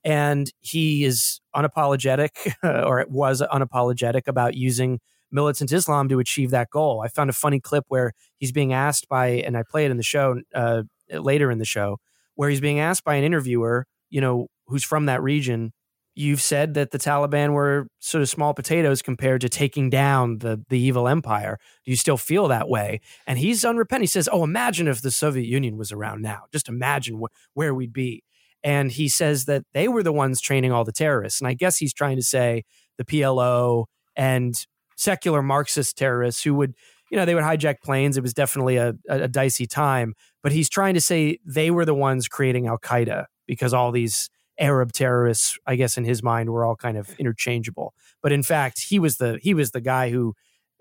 And he is unapologetic, or it was unapologetic about using militant Islam to achieve that goal. I found a funny clip where he's being asked by, and I play it in the show uh, later in the show, where he's being asked by an interviewer, you know, who's from that region. You've said that the Taliban were sort of small potatoes compared to taking down the the evil empire. Do you still feel that way? And he's unrepentant. He says, "Oh, imagine if the Soviet Union was around now. Just imagine wh- where we'd be." And he says that they were the ones training all the terrorists. And I guess he's trying to say the PLO and secular Marxist terrorists who would, you know, they would hijack planes. It was definitely a, a dicey time. But he's trying to say they were the ones creating Al Qaeda because all these Arab terrorists, I guess in his mind, were all kind of interchangeable. But in fact, he was the he was the guy who,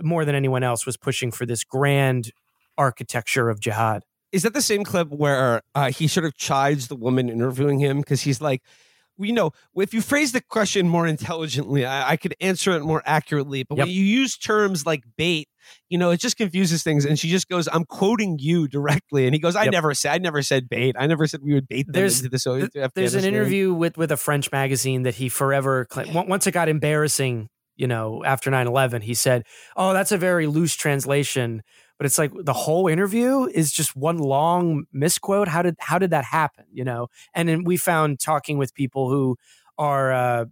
more than anyone else, was pushing for this grand architecture of jihad. Is that the same clip where uh, he sort of chides the woman interviewing him because he's like, you know, if you phrase the question more intelligently, I, I could answer it more accurately. But yep. when you use terms like bait, you know, it just confuses things. And she just goes, "I'm quoting you directly," and he goes, "I yep. never said, I never said bait. I never said we would bait them there's, into the Soviet." Th- there's an interview with with a French magazine that he forever once it got embarrassing. You know, after 9-11, he said, "Oh, that's a very loose translation." But it's like the whole interview is just one long misquote. How did how did that happen? You know, and then we found talking with people who are uh,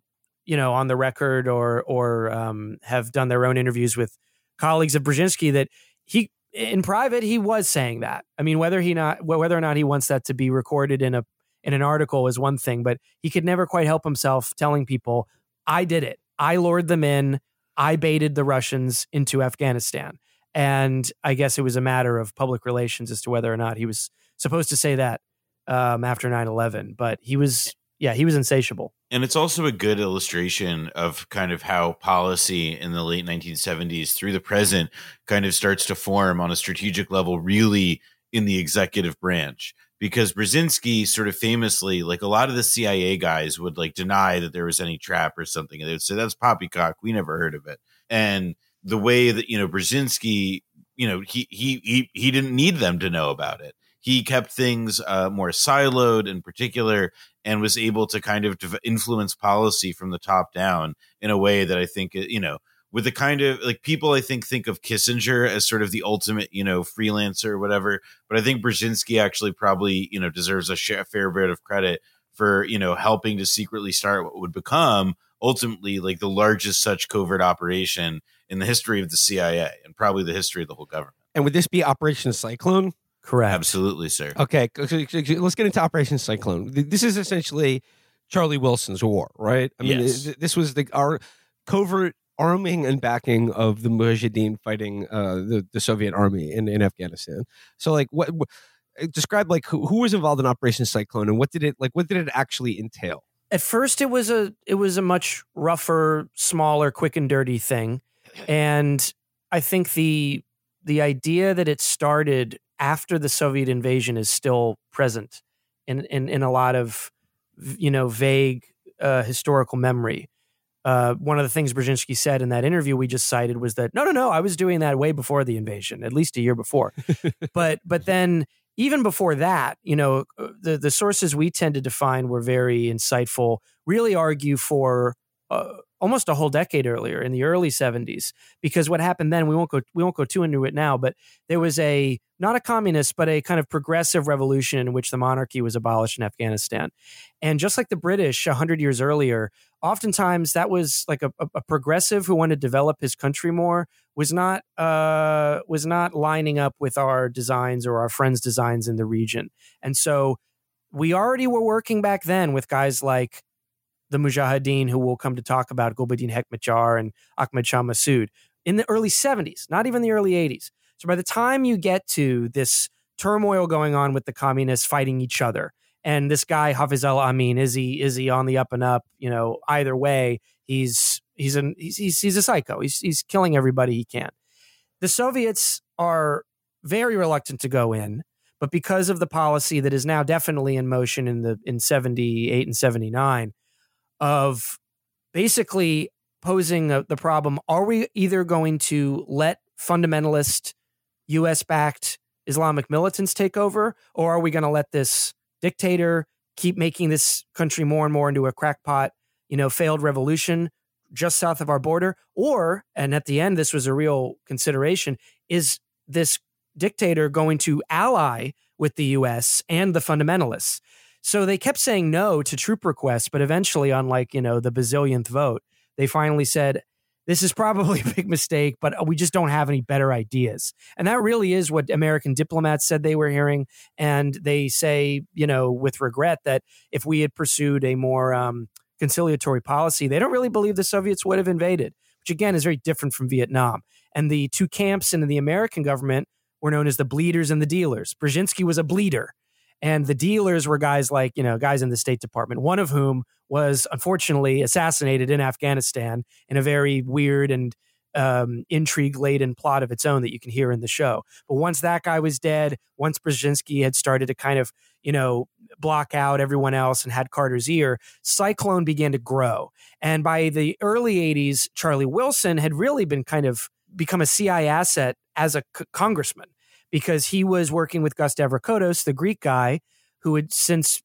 you know on the record or or um, have done their own interviews with colleagues of Brzezinski that he in private he was saying that. I mean, whether he not whether or not he wants that to be recorded in a in an article is one thing, but he could never quite help himself telling people, "I did it. I lured them in. I baited the Russians into Afghanistan." And I guess it was a matter of public relations as to whether or not he was supposed to say that um, after 9 11. But he was, yeah, he was insatiable. And it's also a good illustration of kind of how policy in the late 1970s through the present kind of starts to form on a strategic level, really in the executive branch. Because Brzezinski sort of famously, like a lot of the CIA guys would like deny that there was any trap or something. And they would say, that's poppycock. We never heard of it. And the way that you know Brzezinski, you know, he he he he didn't need them to know about it. He kept things uh, more siloed, in particular, and was able to kind of influence policy from the top down in a way that I think you know with the kind of like people I think think of Kissinger as sort of the ultimate, you know, freelancer or whatever. But I think Brzezinski actually probably, you know, deserves a fair bit of credit for, you know, helping to secretly start what would become ultimately like the largest such covert operation in the history of the CIA and probably the history of the whole government. And would this be Operation Cyclone? Correct. Absolutely, sir. Okay, let's get into Operation Cyclone. This is essentially Charlie Wilson's war, right? I mean, yes. this was the our covert arming and backing of the Mujahideen fighting uh, the, the Soviet army in, in Afghanistan. So, like, what, what describe like who, who was involved in Operation Cyclone and what did it like? What did it actually entail? At first, it was a it was a much rougher, smaller, quick and dirty thing and I think the the idea that it started after the Soviet invasion is still present in in, in a lot of you know vague uh, historical memory. Uh, one of the things Brzezinski said in that interview we just cited was that no, no, no, I was doing that way before the invasion, at least a year before. but but then even before that, you know, uh, the the sources we tended to find were very insightful. Really argue for uh, almost a whole decade earlier in the early 70s because what happened then we won't go we won't go too into it now but there was a not a communist but a kind of progressive revolution in which the monarchy was abolished in Afghanistan. And just like the British 100 years earlier oftentimes that was like a, a progressive who wanted to develop his country more was not uh, was not lining up with our designs or our friends designs in the region. And so we already were working back then with guys like the Mujahideen, who we'll come to talk about, Gulbuddin Hekmatyar and Ahmad Shah Massoud, in the early 70s, not even the early 80s. So by the time you get to this turmoil going on with the communists fighting each other, and this guy Hafizullah Amin, is he is he on the up and up? You know, either way, he's he's an he's he's, he's a psycho. He's he's killing everybody he can. The Soviets are very reluctant to go in, but because of the policy that is now definitely in motion in the in 78 and 79 of basically posing a, the problem are we either going to let fundamentalist US backed Islamic militants take over, or are we going to let this dictator keep making this country more and more into a crackpot, you know, failed revolution just south of our border? Or, and at the end, this was a real consideration, is this dictator going to ally with the US and the fundamentalists? So they kept saying no to troop requests, but eventually, on like, you know, the bazillionth vote, they finally said, this is probably a big mistake, but we just don't have any better ideas. And that really is what American diplomats said they were hearing. And they say, you know, with regret that if we had pursued a more um, conciliatory policy, they don't really believe the Soviets would have invaded, which again is very different from Vietnam. And the two camps in the American government were known as the bleeders and the dealers. Brzezinski was a bleeder. And the dealers were guys like, you know, guys in the State Department, one of whom was unfortunately assassinated in Afghanistan in a very weird and um, intrigue laden plot of its own that you can hear in the show. But once that guy was dead, once Brzezinski had started to kind of, you know, block out everyone else and had Carter's ear, Cyclone began to grow. And by the early 80s, Charlie Wilson had really been kind of become a CI asset as a c- congressman because he was working with Gust Avrakotos, the Greek guy, who had since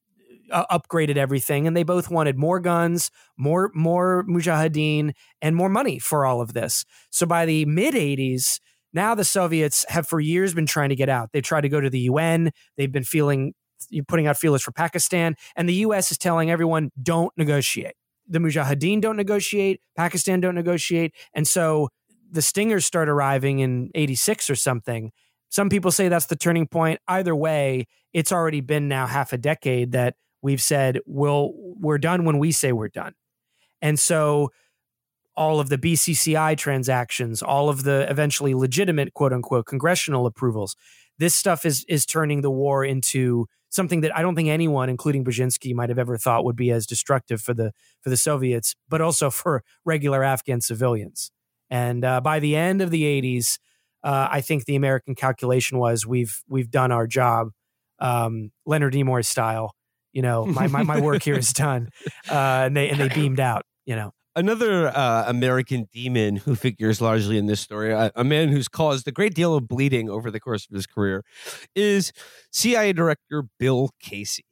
uh, upgraded everything, and they both wanted more guns, more more mujahideen, and more money for all of this. So by the mid '80s, now the Soviets have for years been trying to get out. They tried to go to the UN. They've been feeling putting out feelers for Pakistan, and the U.S. is telling everyone don't negotiate. The mujahideen don't negotiate. Pakistan don't negotiate, and so the stingers start arriving in 86 or something some people say that's the turning point. Either way, it's already been now half a decade that we've said we'll we're done when we say we're done. And so all of the BCCI transactions, all of the eventually legitimate quote unquote congressional approvals, this stuff is is turning the war into something that I don't think anyone, including Brzezinski, might have ever thought would be as destructive for the for the Soviets, but also for regular Afghan civilians. And uh, by the end of the 80s, uh, I think the American calculation was we've we've done our job, um, Leonard Nimoy style. You know, my, my, my work here is done, uh, and they and they beamed out. You know, another uh, American demon who figures largely in this story, a, a, man who's caused a great deal of bleeding over the course of his career, is CIA Director Bill Casey.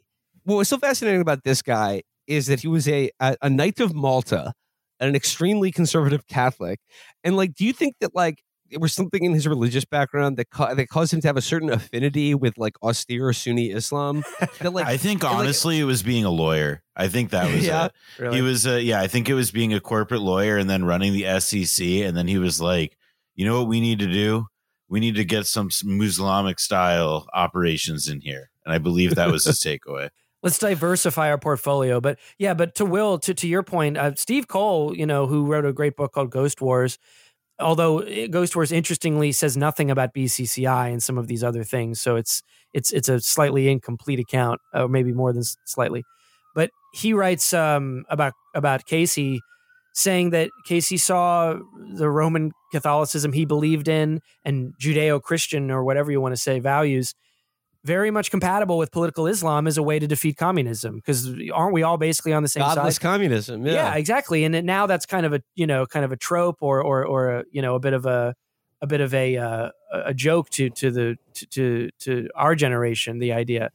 What was so fascinating about this guy is that he was a, a, a Knight of Malta, and an extremely conservative Catholic, and like, do you think that like there was something in his religious background that ca- that caused him to have a certain affinity with like austere Sunni Islam. That, like, I think honestly, like, it was being a lawyer. I think that was yeah, it. Really? He was, uh, yeah, I think it was being a corporate lawyer and then running the SEC, and then he was like, you know what we need to do? We need to get some, Muslimic style operations in here, and I believe that was his takeaway let's diversify our portfolio. But yeah, but to Will, to to your point, uh, Steve Coll, you know, who wrote a great book called Ghost Wars, although Ghost Wars interestingly says nothing about BCCI and some of these other things, so it's it's it's a slightly incomplete account, or maybe more than slightly. But he writes um, about about Casey, saying that Casey saw the Roman Catholicism he believed in and Judeo Christian or whatever you want to say values very much compatible with political Islam as a way to defeat communism because aren't we all basically on the same Godless side? communism, yeah. yeah, exactly. And now that's kind of a you know kind of a trope or or or a, you know a bit of a a bit of a uh, a joke to to the to, to to our generation the idea,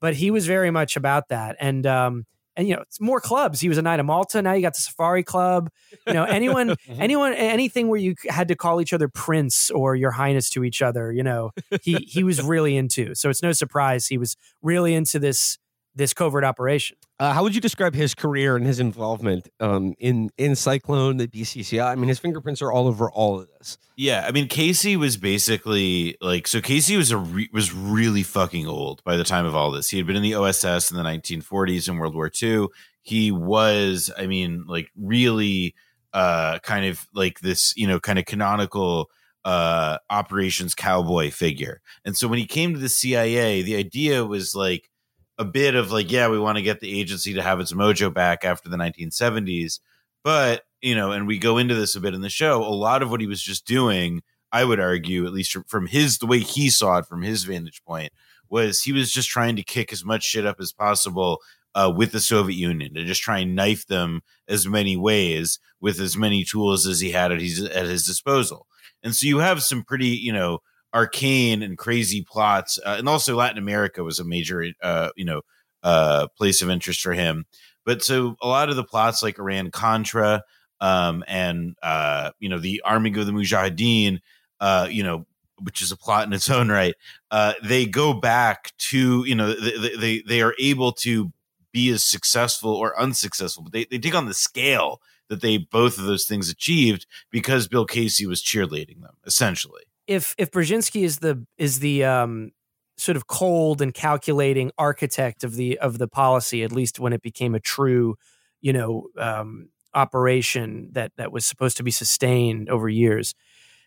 but he was very much about that and. um and you know it's more clubs. He was a knight of malta. Now you got the safari club. You know anyone mm-hmm. anyone anything where you had to call each other prince or your highness to each other you know he he was really into. So it's no surprise he was really into this this covert operation. Uh, how would you describe his career and his involvement um, in in Cyclone, the BCCI? I mean, his fingerprints are all over all of this. Yeah, I mean, Casey was basically like so. Casey was a re- was really fucking old by the time of all this. He had been in the OSS in the 1940s and World War II. He was, I mean, like really uh, kind of like this, you know, kind of canonical uh, operations cowboy figure. And so when he came to the CIA, the idea was like a bit of like, yeah, we want to get the agency to have its mojo back after the 1970s. But, you know, and we go into this a bit in the show, a lot of what he was just doing, I would argue, at least from his, the way he saw it from his vantage point, was he was just trying to kick as much shit up as possible uh, with the Soviet Union to just try and knife them as many ways with as many tools as he had at his, at his disposal. And so you have some pretty, you know, arcane and crazy plots, uh, and also Latin America was a major, uh, you know, uh, place of interest for him. But so a lot of the plots like Iran Contra, um, and uh, you know, the arming of the Mujahideen, uh, you know, which is a plot in its own right. Uh, they go back to you know they, they they are able to be as successful or unsuccessful, but they they take on the scale that they both of those things achieved because Bill Casey was cheerleading them essentially. If if Brzezinski is the is the um, sort of cold and calculating architect of the of the policy, at least when it became a true, you know, um, operation that that was supposed to be sustained over years,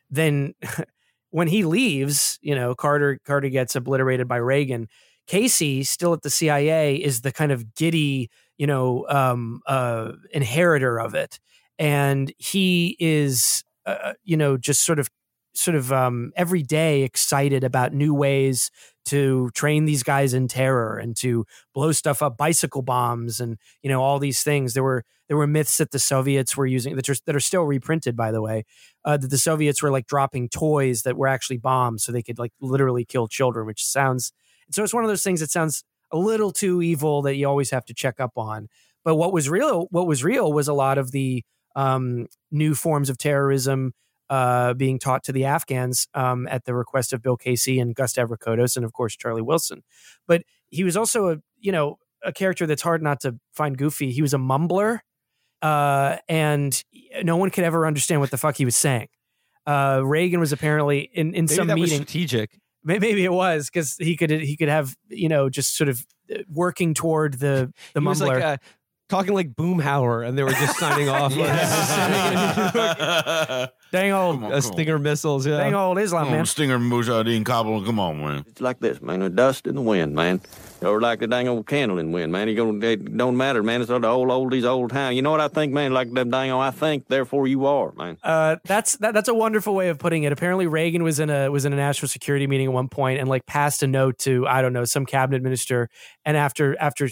then when he leaves, you know, Carter Carter gets obliterated by Reagan. Casey, still at the CIA, is the kind of giddy, you know, um, uh, inheritor of it, and he is, uh, you know, just sort of sort of um, every day excited about new ways to train these guys in terror and to blow stuff up, bicycle bombs, and you know all these things. There were there were myths that the Soviets were using that are, that are still reprinted, by the way, uh, that the Soviets were like dropping toys that were actually bombs, so they could like literally kill children. Which sounds so it's one of those things that sounds a little too evil that you always have to check up on. But what was real, what was real, was a lot of the um, new forms of terrorism uh, being taught to the Afghans um, at the request of Bill Casey and Gus Stavrakopoulos and of course Charlie Wilson. But he was also a you know a character that's hard not to find goofy. He was a mumbler, uh, and no one could ever understand what the fuck he was saying. Uh, Reagan was apparently in in Maybe some that was meeting. strategic. Maybe it was because he could he could have you know just sort of uh, working toward the the he was mumbler. like uh, talking like Boomhauer, and they were just signing off. dang old, Come on, uh, come Stinger missiles. Yeah. dang old Islam on. man. Stinger Mujahideen Kabul, come on, man. It's like this, man. The dust in the wind, man. Or like the dang old candle in the wind, man. You gonna it don't matter, man. It's all the old oldies, old time. You know what I think, man? Like them dang old I think, therefore you are, man. Uh, that's that, that's a wonderful way of putting it. Apparently, Reagan was in a was in a national security meeting at one point and like passed a note to I don't know some cabinet minister. And after after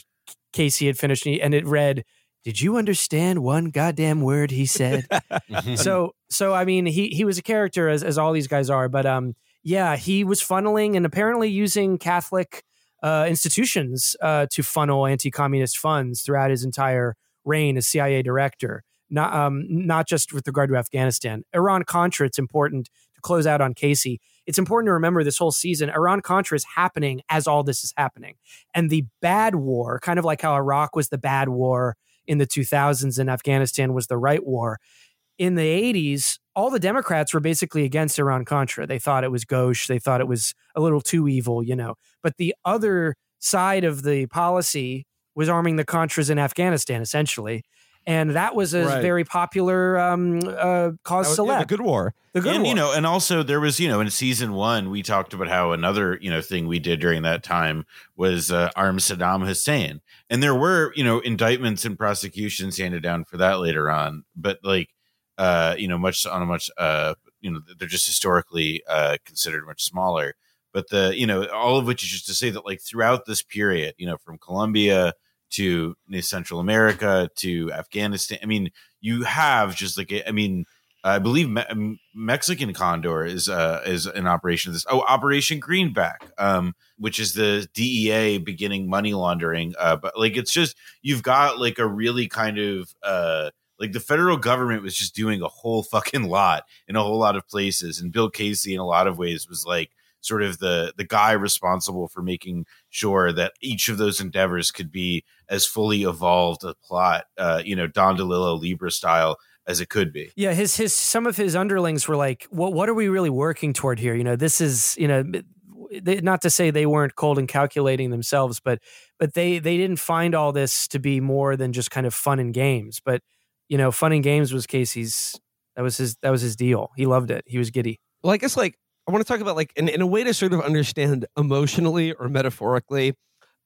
Casey had finished, and it read, "Did you understand one goddamn word he said?" so so I mean, he he was a character as as all these guys are, but um, yeah, he was funneling and apparently using Catholic uh, institutions uh, to funnel anti-communist funds throughout his entire reign as CIA director. Not um, not just with regard to Afghanistan, Iran Contra. It's important to close out on Casey. It's important to remember this whole season, Iran Contra is happening as all this is happening, and the bad war, kind of like how Iraq was the bad war in the 2000s and Afghanistan was the right war. In the 80s, all the Democrats were basically against Iran Contra. They thought it was gauche. They thought it was a little too evil, you know. But the other side of the policy was arming the Contras in Afghanistan, essentially. And that was a Right. very popular um, uh, cause That was- yeah, the good war. The good and war. you know, and also there was, you know, in season one, we talked about how another, you know, thing we did during that time was uh, arm Saddam Hussein, and there were, you know, indictments and prosecutions handed down for that later on, but like, uh, you know, much on a much, uh, you know, they're just historically uh, considered much smaller. But the, you know, all of which is just to say that like throughout this period, you know, from Colombia to Central America to Afghanistan, I mean, you have just like, I mean. I believe Me- Mexican Condor is uh, is an operation of this. Oh, Operation Greenback, um, which is the DEA beginning money laundering. Uh, but like, it's just you've got like a really kind of uh, like the federal government was just doing a whole fucking lot in a whole lot of places, and Bill Casey, in a lot of ways, was like sort of the the guy responsible for making sure that each of those endeavors could be as fully evolved a plot, uh, you know, Don DeLillo Libra style as it could be. Yeah, his his some of his underlings were like, "What what are we really working toward here?" You know, this is you know, they, not to say they weren't cold and calculating themselves, but but they they didn't find all this to be more than just kind of fun and games. But you know, fun and games was Casey's. That was his. That was his deal. He loved it. He was giddy. Well, I guess like I want to talk about like in, in a way to sort of understand emotionally or metaphorically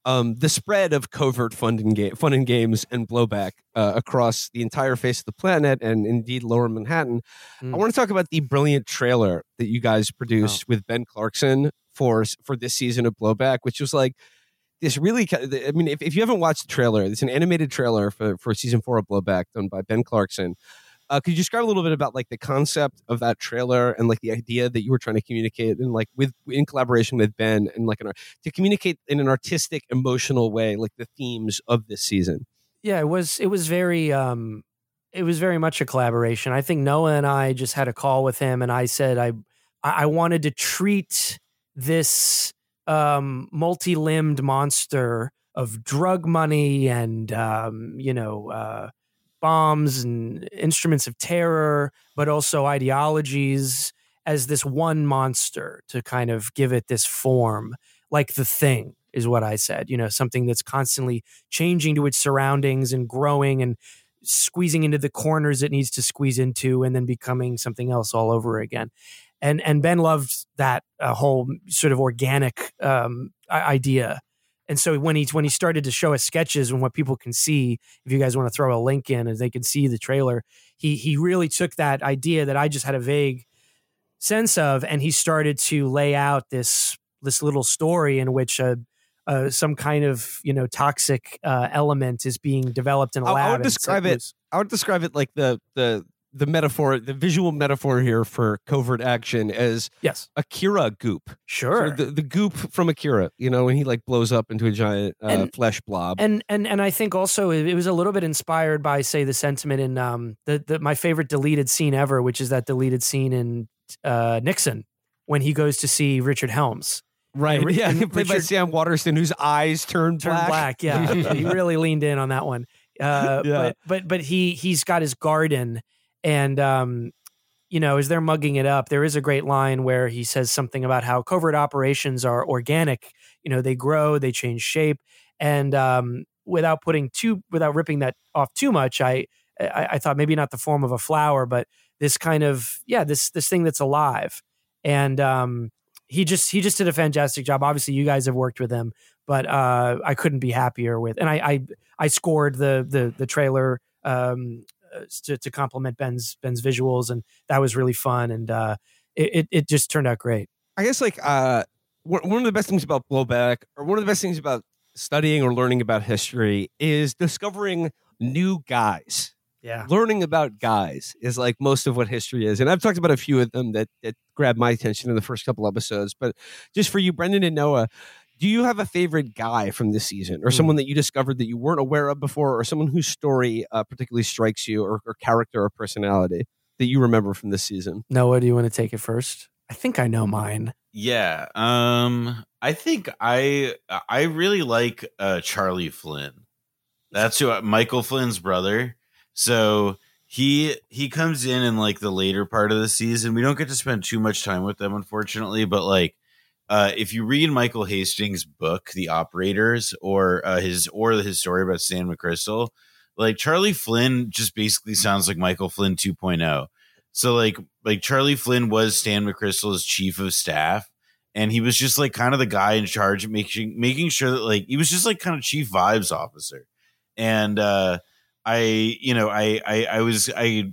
um, the spread of covert fun and, ga- fun and games and blowback uh, across the entire face of the planet and indeed lower Manhattan. Mm. I want to talk about the brilliant trailer that you guys produced with Ben Clarkson for for this season of Blowback, which was like this really. I mean, if, if you haven't watched the trailer, it's an animated trailer for for season four of Blowback done by Ben Clarkson. Uh, could you describe a little bit about like the concept of that trailer and like the idea that you were trying to communicate and like with in collaboration with Ben and like an art to communicate in an artistic, emotional way, like the themes of this season? Yeah, it was it was very um it was very much a collaboration. I think Noah and I just had a call with him and I said I I wanted to treat this um multi-limbed monster of drug money and um you know uh bombs and instruments of terror, but also ideologies as this one monster to kind of give it this form, like the thing is what I said. You know, something that's constantly changing to its surroundings and growing and squeezing into the corners it needs to squeeze into and then becoming something else all over again. And and Ben loved that uh, whole sort of organic um, idea. And so when he when he started to show us sketches and what people can see, if you guys want to throw a link in and they can see the trailer, he he really took that idea that I just had a vague sense of, and he started to lay out this this little story in which a uh, some kind of you know toxic uh, element is being developed in a lab. I, I would describe it. I would describe it like the the the metaphor, the visual metaphor here for covert action as yes, Akira goop. Sure, so the, the goop from Akira. You know, when he like blows up into a giant uh, and, flesh blob. And and and I think also it, was a little bit inspired by say the sentiment in um the, the my favorite deleted scene ever, which is that deleted scene in uh, Nixon when he goes to see Richard Helms Right. And, yeah. And played Richard, by Sam Waterston, whose eyes turned turn black. black. Yeah. he really leaned in on that one. Uh, yeah. But but but he he's got his garden, and um, you know, as they're mugging it up, there is a great line where he says something about how covert operations are organic. You know, they grow, they change shape, and um, without putting too without ripping that off too much, I, I I thought maybe not the form of a flower, but this kind of yeah this this thing that's alive, and um he just he just did a fantastic job. Obviously, you guys have worked with him, but uh, I couldn't be happier with. And I I, I scored the the the trailer um, to to complement Ben's Ben's visuals, and that was really fun. And uh, it it just turned out great. I guess like uh, one of the best things about blowback, or one of the best things about studying or learning about history, is discovering new guys yeah. Learning about guys is like most of what history is. And I've talked about a few of them that, that grabbed my attention in the first couple episodes. But just for you, Brendan and Noah, do you have a favorite guy from this season or mm. someone that you discovered that you weren't aware of before or someone whose story uh, particularly strikes you or, or character or personality that you remember from this season? Noah, do you want to take it first? I think I know mine. Yeah. Um I think I I really like uh Charlie Flynn. That's who Michael Flynn's brother. So he he comes in in like the later part of the season. We don't get to spend too much time with them, unfortunately. But like, uh, if you read Michael Hastings' book, The Operators, or uh, his or his story about Stan McChrystal, like Charlie Flynn just basically sounds like Michael Flynn 2.0. So like like Charlie Flynn was Stan McChrystal's chief of staff, and he was just like kind of the guy in charge making making sure that like he was just like kind of chief vibes officer, and uh I, you know, I, I, I was, I,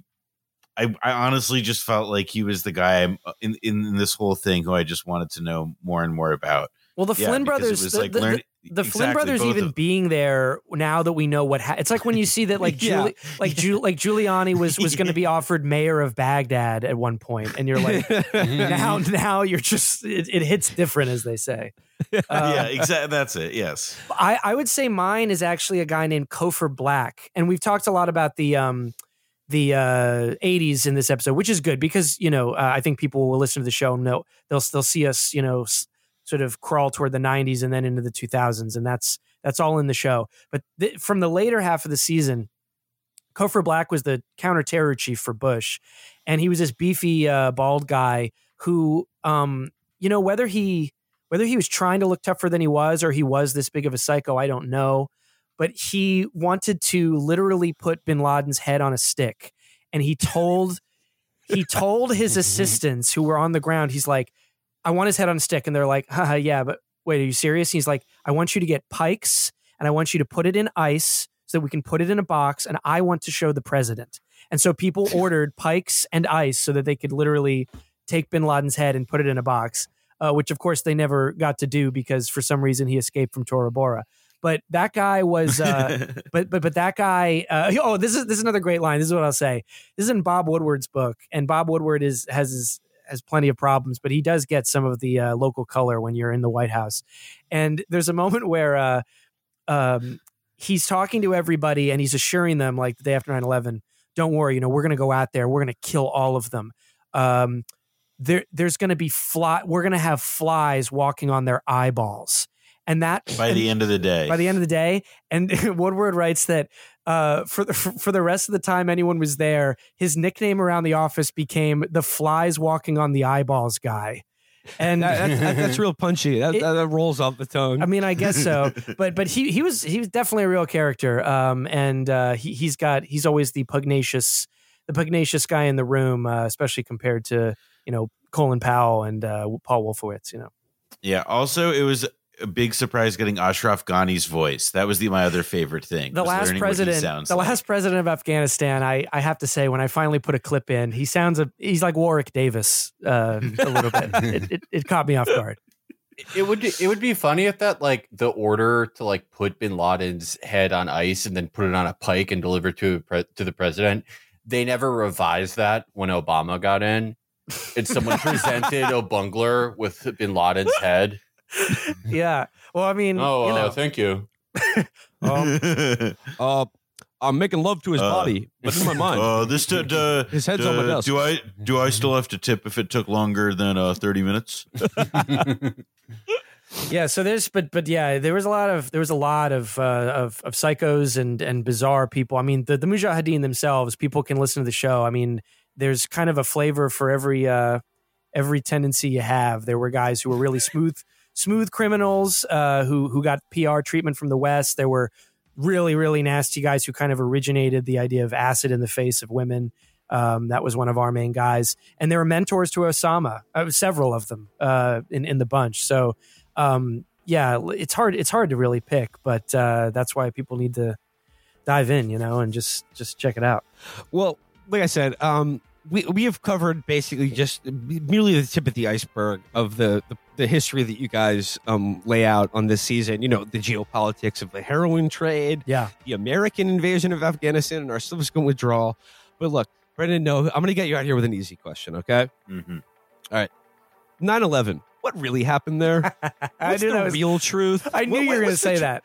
I, I honestly just felt like he was the guy uh, in, in this whole thing who I just wanted to know more and more about. Well, the yeah, Flynn brothers, the, like the, learn, the, the exactly, Flynn brothers, even being there now that we know what ha- it's like when you see that like yeah. Giuli- like Ju- like Giuliani was was going to be offered mayor of Baghdad at one point, and you're like, now now you're just it, it, hits different as they say. Uh, yeah, exactly. That's it. Yes, I I would say mine is actually a guy named Cofer Black, and we've talked a lot about the um the uh, 80s in this episode, which is good because you know uh, I think people will listen to the show and know they'll they'll see us you know sort of crawl toward the 90s and then into the 2000s and that's that's all in the show. But th- from the later half of the season Cofer Black was the counterterror chief for Bush and he was this beefy uh, bald guy who um you know whether he whether he was trying to look tougher than he was or he was this big of a psycho I don't know but he wanted to literally put bin Laden's head on a stick and he told he told his assistants who were on the ground he's like I want his head on a stick. And they're like, haha, yeah, but wait, are you serious? he's like, I want you to get pikes and I want you to put it in ice so that we can put it in a box. And I want to show the president. And so people ordered pikes and ice so that they could literally take bin Laden's head and put it in a box, uh, which of course they never got to do because for some reason he escaped from Tora Bora. But that guy was, uh, but but but that guy. Uh, oh, this is this is another great line. This is what I'll say. This is in Bob Woodward's book, and Bob Woodward is has his has plenty of problems, but he does get some of the uh, local color when you're in the White House. And there's a moment where uh, um, he's talking to everybody and he's assuring them, like the day after 9 11, don't worry, you know, we're going to go out there, we're going to kill all of them. Um, there, there's going to be fly, we're going to have flies walking on their eyeballs. And that By and- the end of the day. by the end of the day. And Woodward writes that uh, for the for the rest of the time anyone was there, his nickname around the office became the flies walking on the eyeballs guy. And That- that's, that- that's real punchy. That, It- that, that rolls off the tongue. I mean, I guess so, but but he he was he was definitely a real character. Um, and uh, he he's got he's always the pugnacious the pugnacious guy in the room, uh, especially compared to you know Colin Powell and uh, Paul Wolfowitz. You know, yeah. Also, it was a big surprise getting Ashraf Ghani's voice. That was the my other favorite thing. the last learning what he president, the like. last president of Afghanistan. I I have to say, when I finally put a clip in, he sounds a he's like Warwick Davis uh, a little bit. It, it, it caught me off guard. It would it would be funny if that like the order to like put Bin Laden's head on ice and then put it on a pike and deliver to pre- to the president. They never revised that when Obama got in. And someone presented a bungler with Bin Laden's head. Yeah. Well, I mean, Oh, you uh, thank you. uh, I'm making love to his Uh, body, but in my mind, Uh, this t- d- His head's on my desk. Do I do I still have to tip if it took longer than uh, thirty minutes? Yeah, so there's but but yeah, there was a lot of there was a lot of uh, of of psychos and and bizarre people. I mean, the the Mujahideen themselves, people can listen to the show. I mean, there's kind of a flavor for every uh every tendency you have. There were guys who were really smooth smooth criminals uh who who got PR treatment from the West. There were really really nasty guys who kind of originated the idea of acid in the face of women. Um, that was one of our main guys, and there were mentors to Osama, uh, several of them uh, in in the bunch. So um, yeah, it's hard. It's hard to really pick, but uh, that's why people need to dive in, you know, and just just check it out. Well, like I said, um, we we have covered basically just merely the tip of the iceberg of the the, the history that you guys um, lay out on this season. You know, the geopolitics of the heroin trade, Yeah, the American invasion of Afghanistan, and our subsequent withdrawal. But look, Brendan, no, I'm going to get you out here with an easy question. Okay, hmm 9/11. What really happened there? I What's knew the that was. real truth? I knew What- you were going to say tr- that.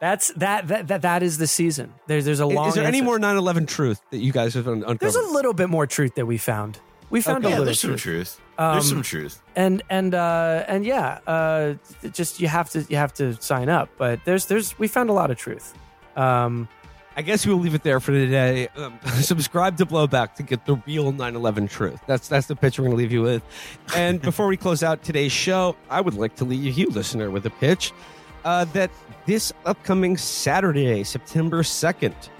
That's that, that that that is the season. There's there's a Is- long. Is there any more 9/11 truth that you guys have uncovered? There's a little bit more truth that we found. We found Okay. a Yeah, little there's some truth. truth. Um, there's some truth. and and uh and yeah uh just you have to you have to sign up but there's there's we found a lot of truth um I guess we'll leave it there for today. Um, subscribe to Blowback to get the real 9/11 truth. That's that's the pitch we're going to leave you with. And before we close out today's show, I would like to leave you, listener, with a pitch uh, that this upcoming Saturday, September 2nd, if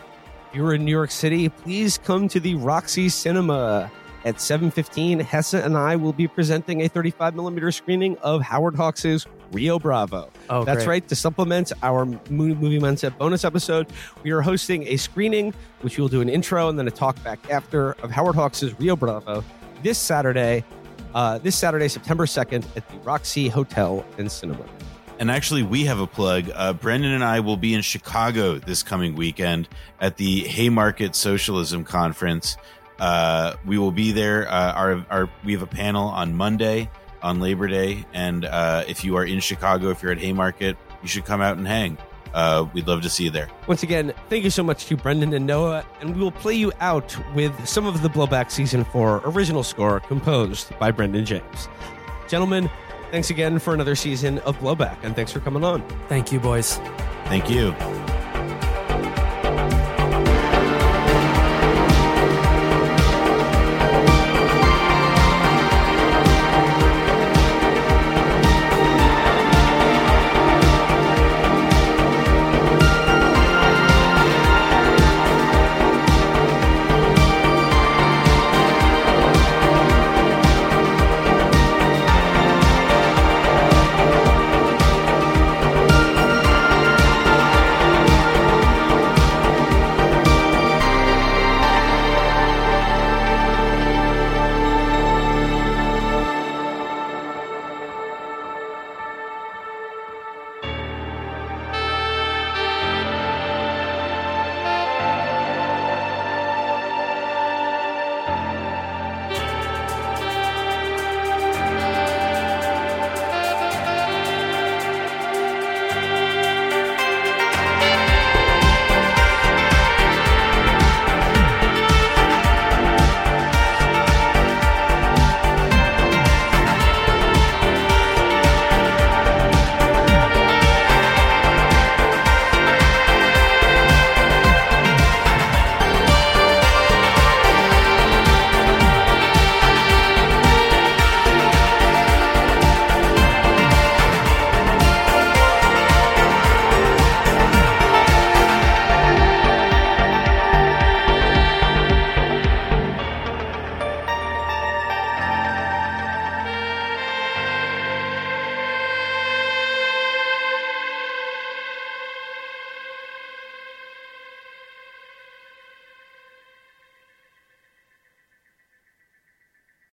you're in New York City, please come to the Roxy Cinema at 7:15. Hesse and I will be presenting a 35 millimeter screening of Howard Hawks' Rio Bravo. oh That's great. right. To supplement our Mo- Movie Mindset bonus episode, we are hosting a screening, which we will do an intro and then a talk back after of Howard Hawks' Rio Bravo this Saturday, uh, this Saturday, September 2nd at the Roxy Hotel and Cinema. And actually, we have a plug. Uh, Brendan and I will be in Chicago this coming weekend at the Haymarket Socialism Conference. Uh, we will be there. Uh, our, our we have a panel on Monday on Labor Day, and uh, if you are in Chicago, if you're at Haymarket, you should come out and hang. Uh, we'd love to see you there. Once again, thank you so much to Brendan and Noah, and we will play you out with some of the Blowback Season 4 original score composed by Brendan James. Gentlemen, thanks again for another season of Blowback, and thanks for coming on. thank you boys Thank you.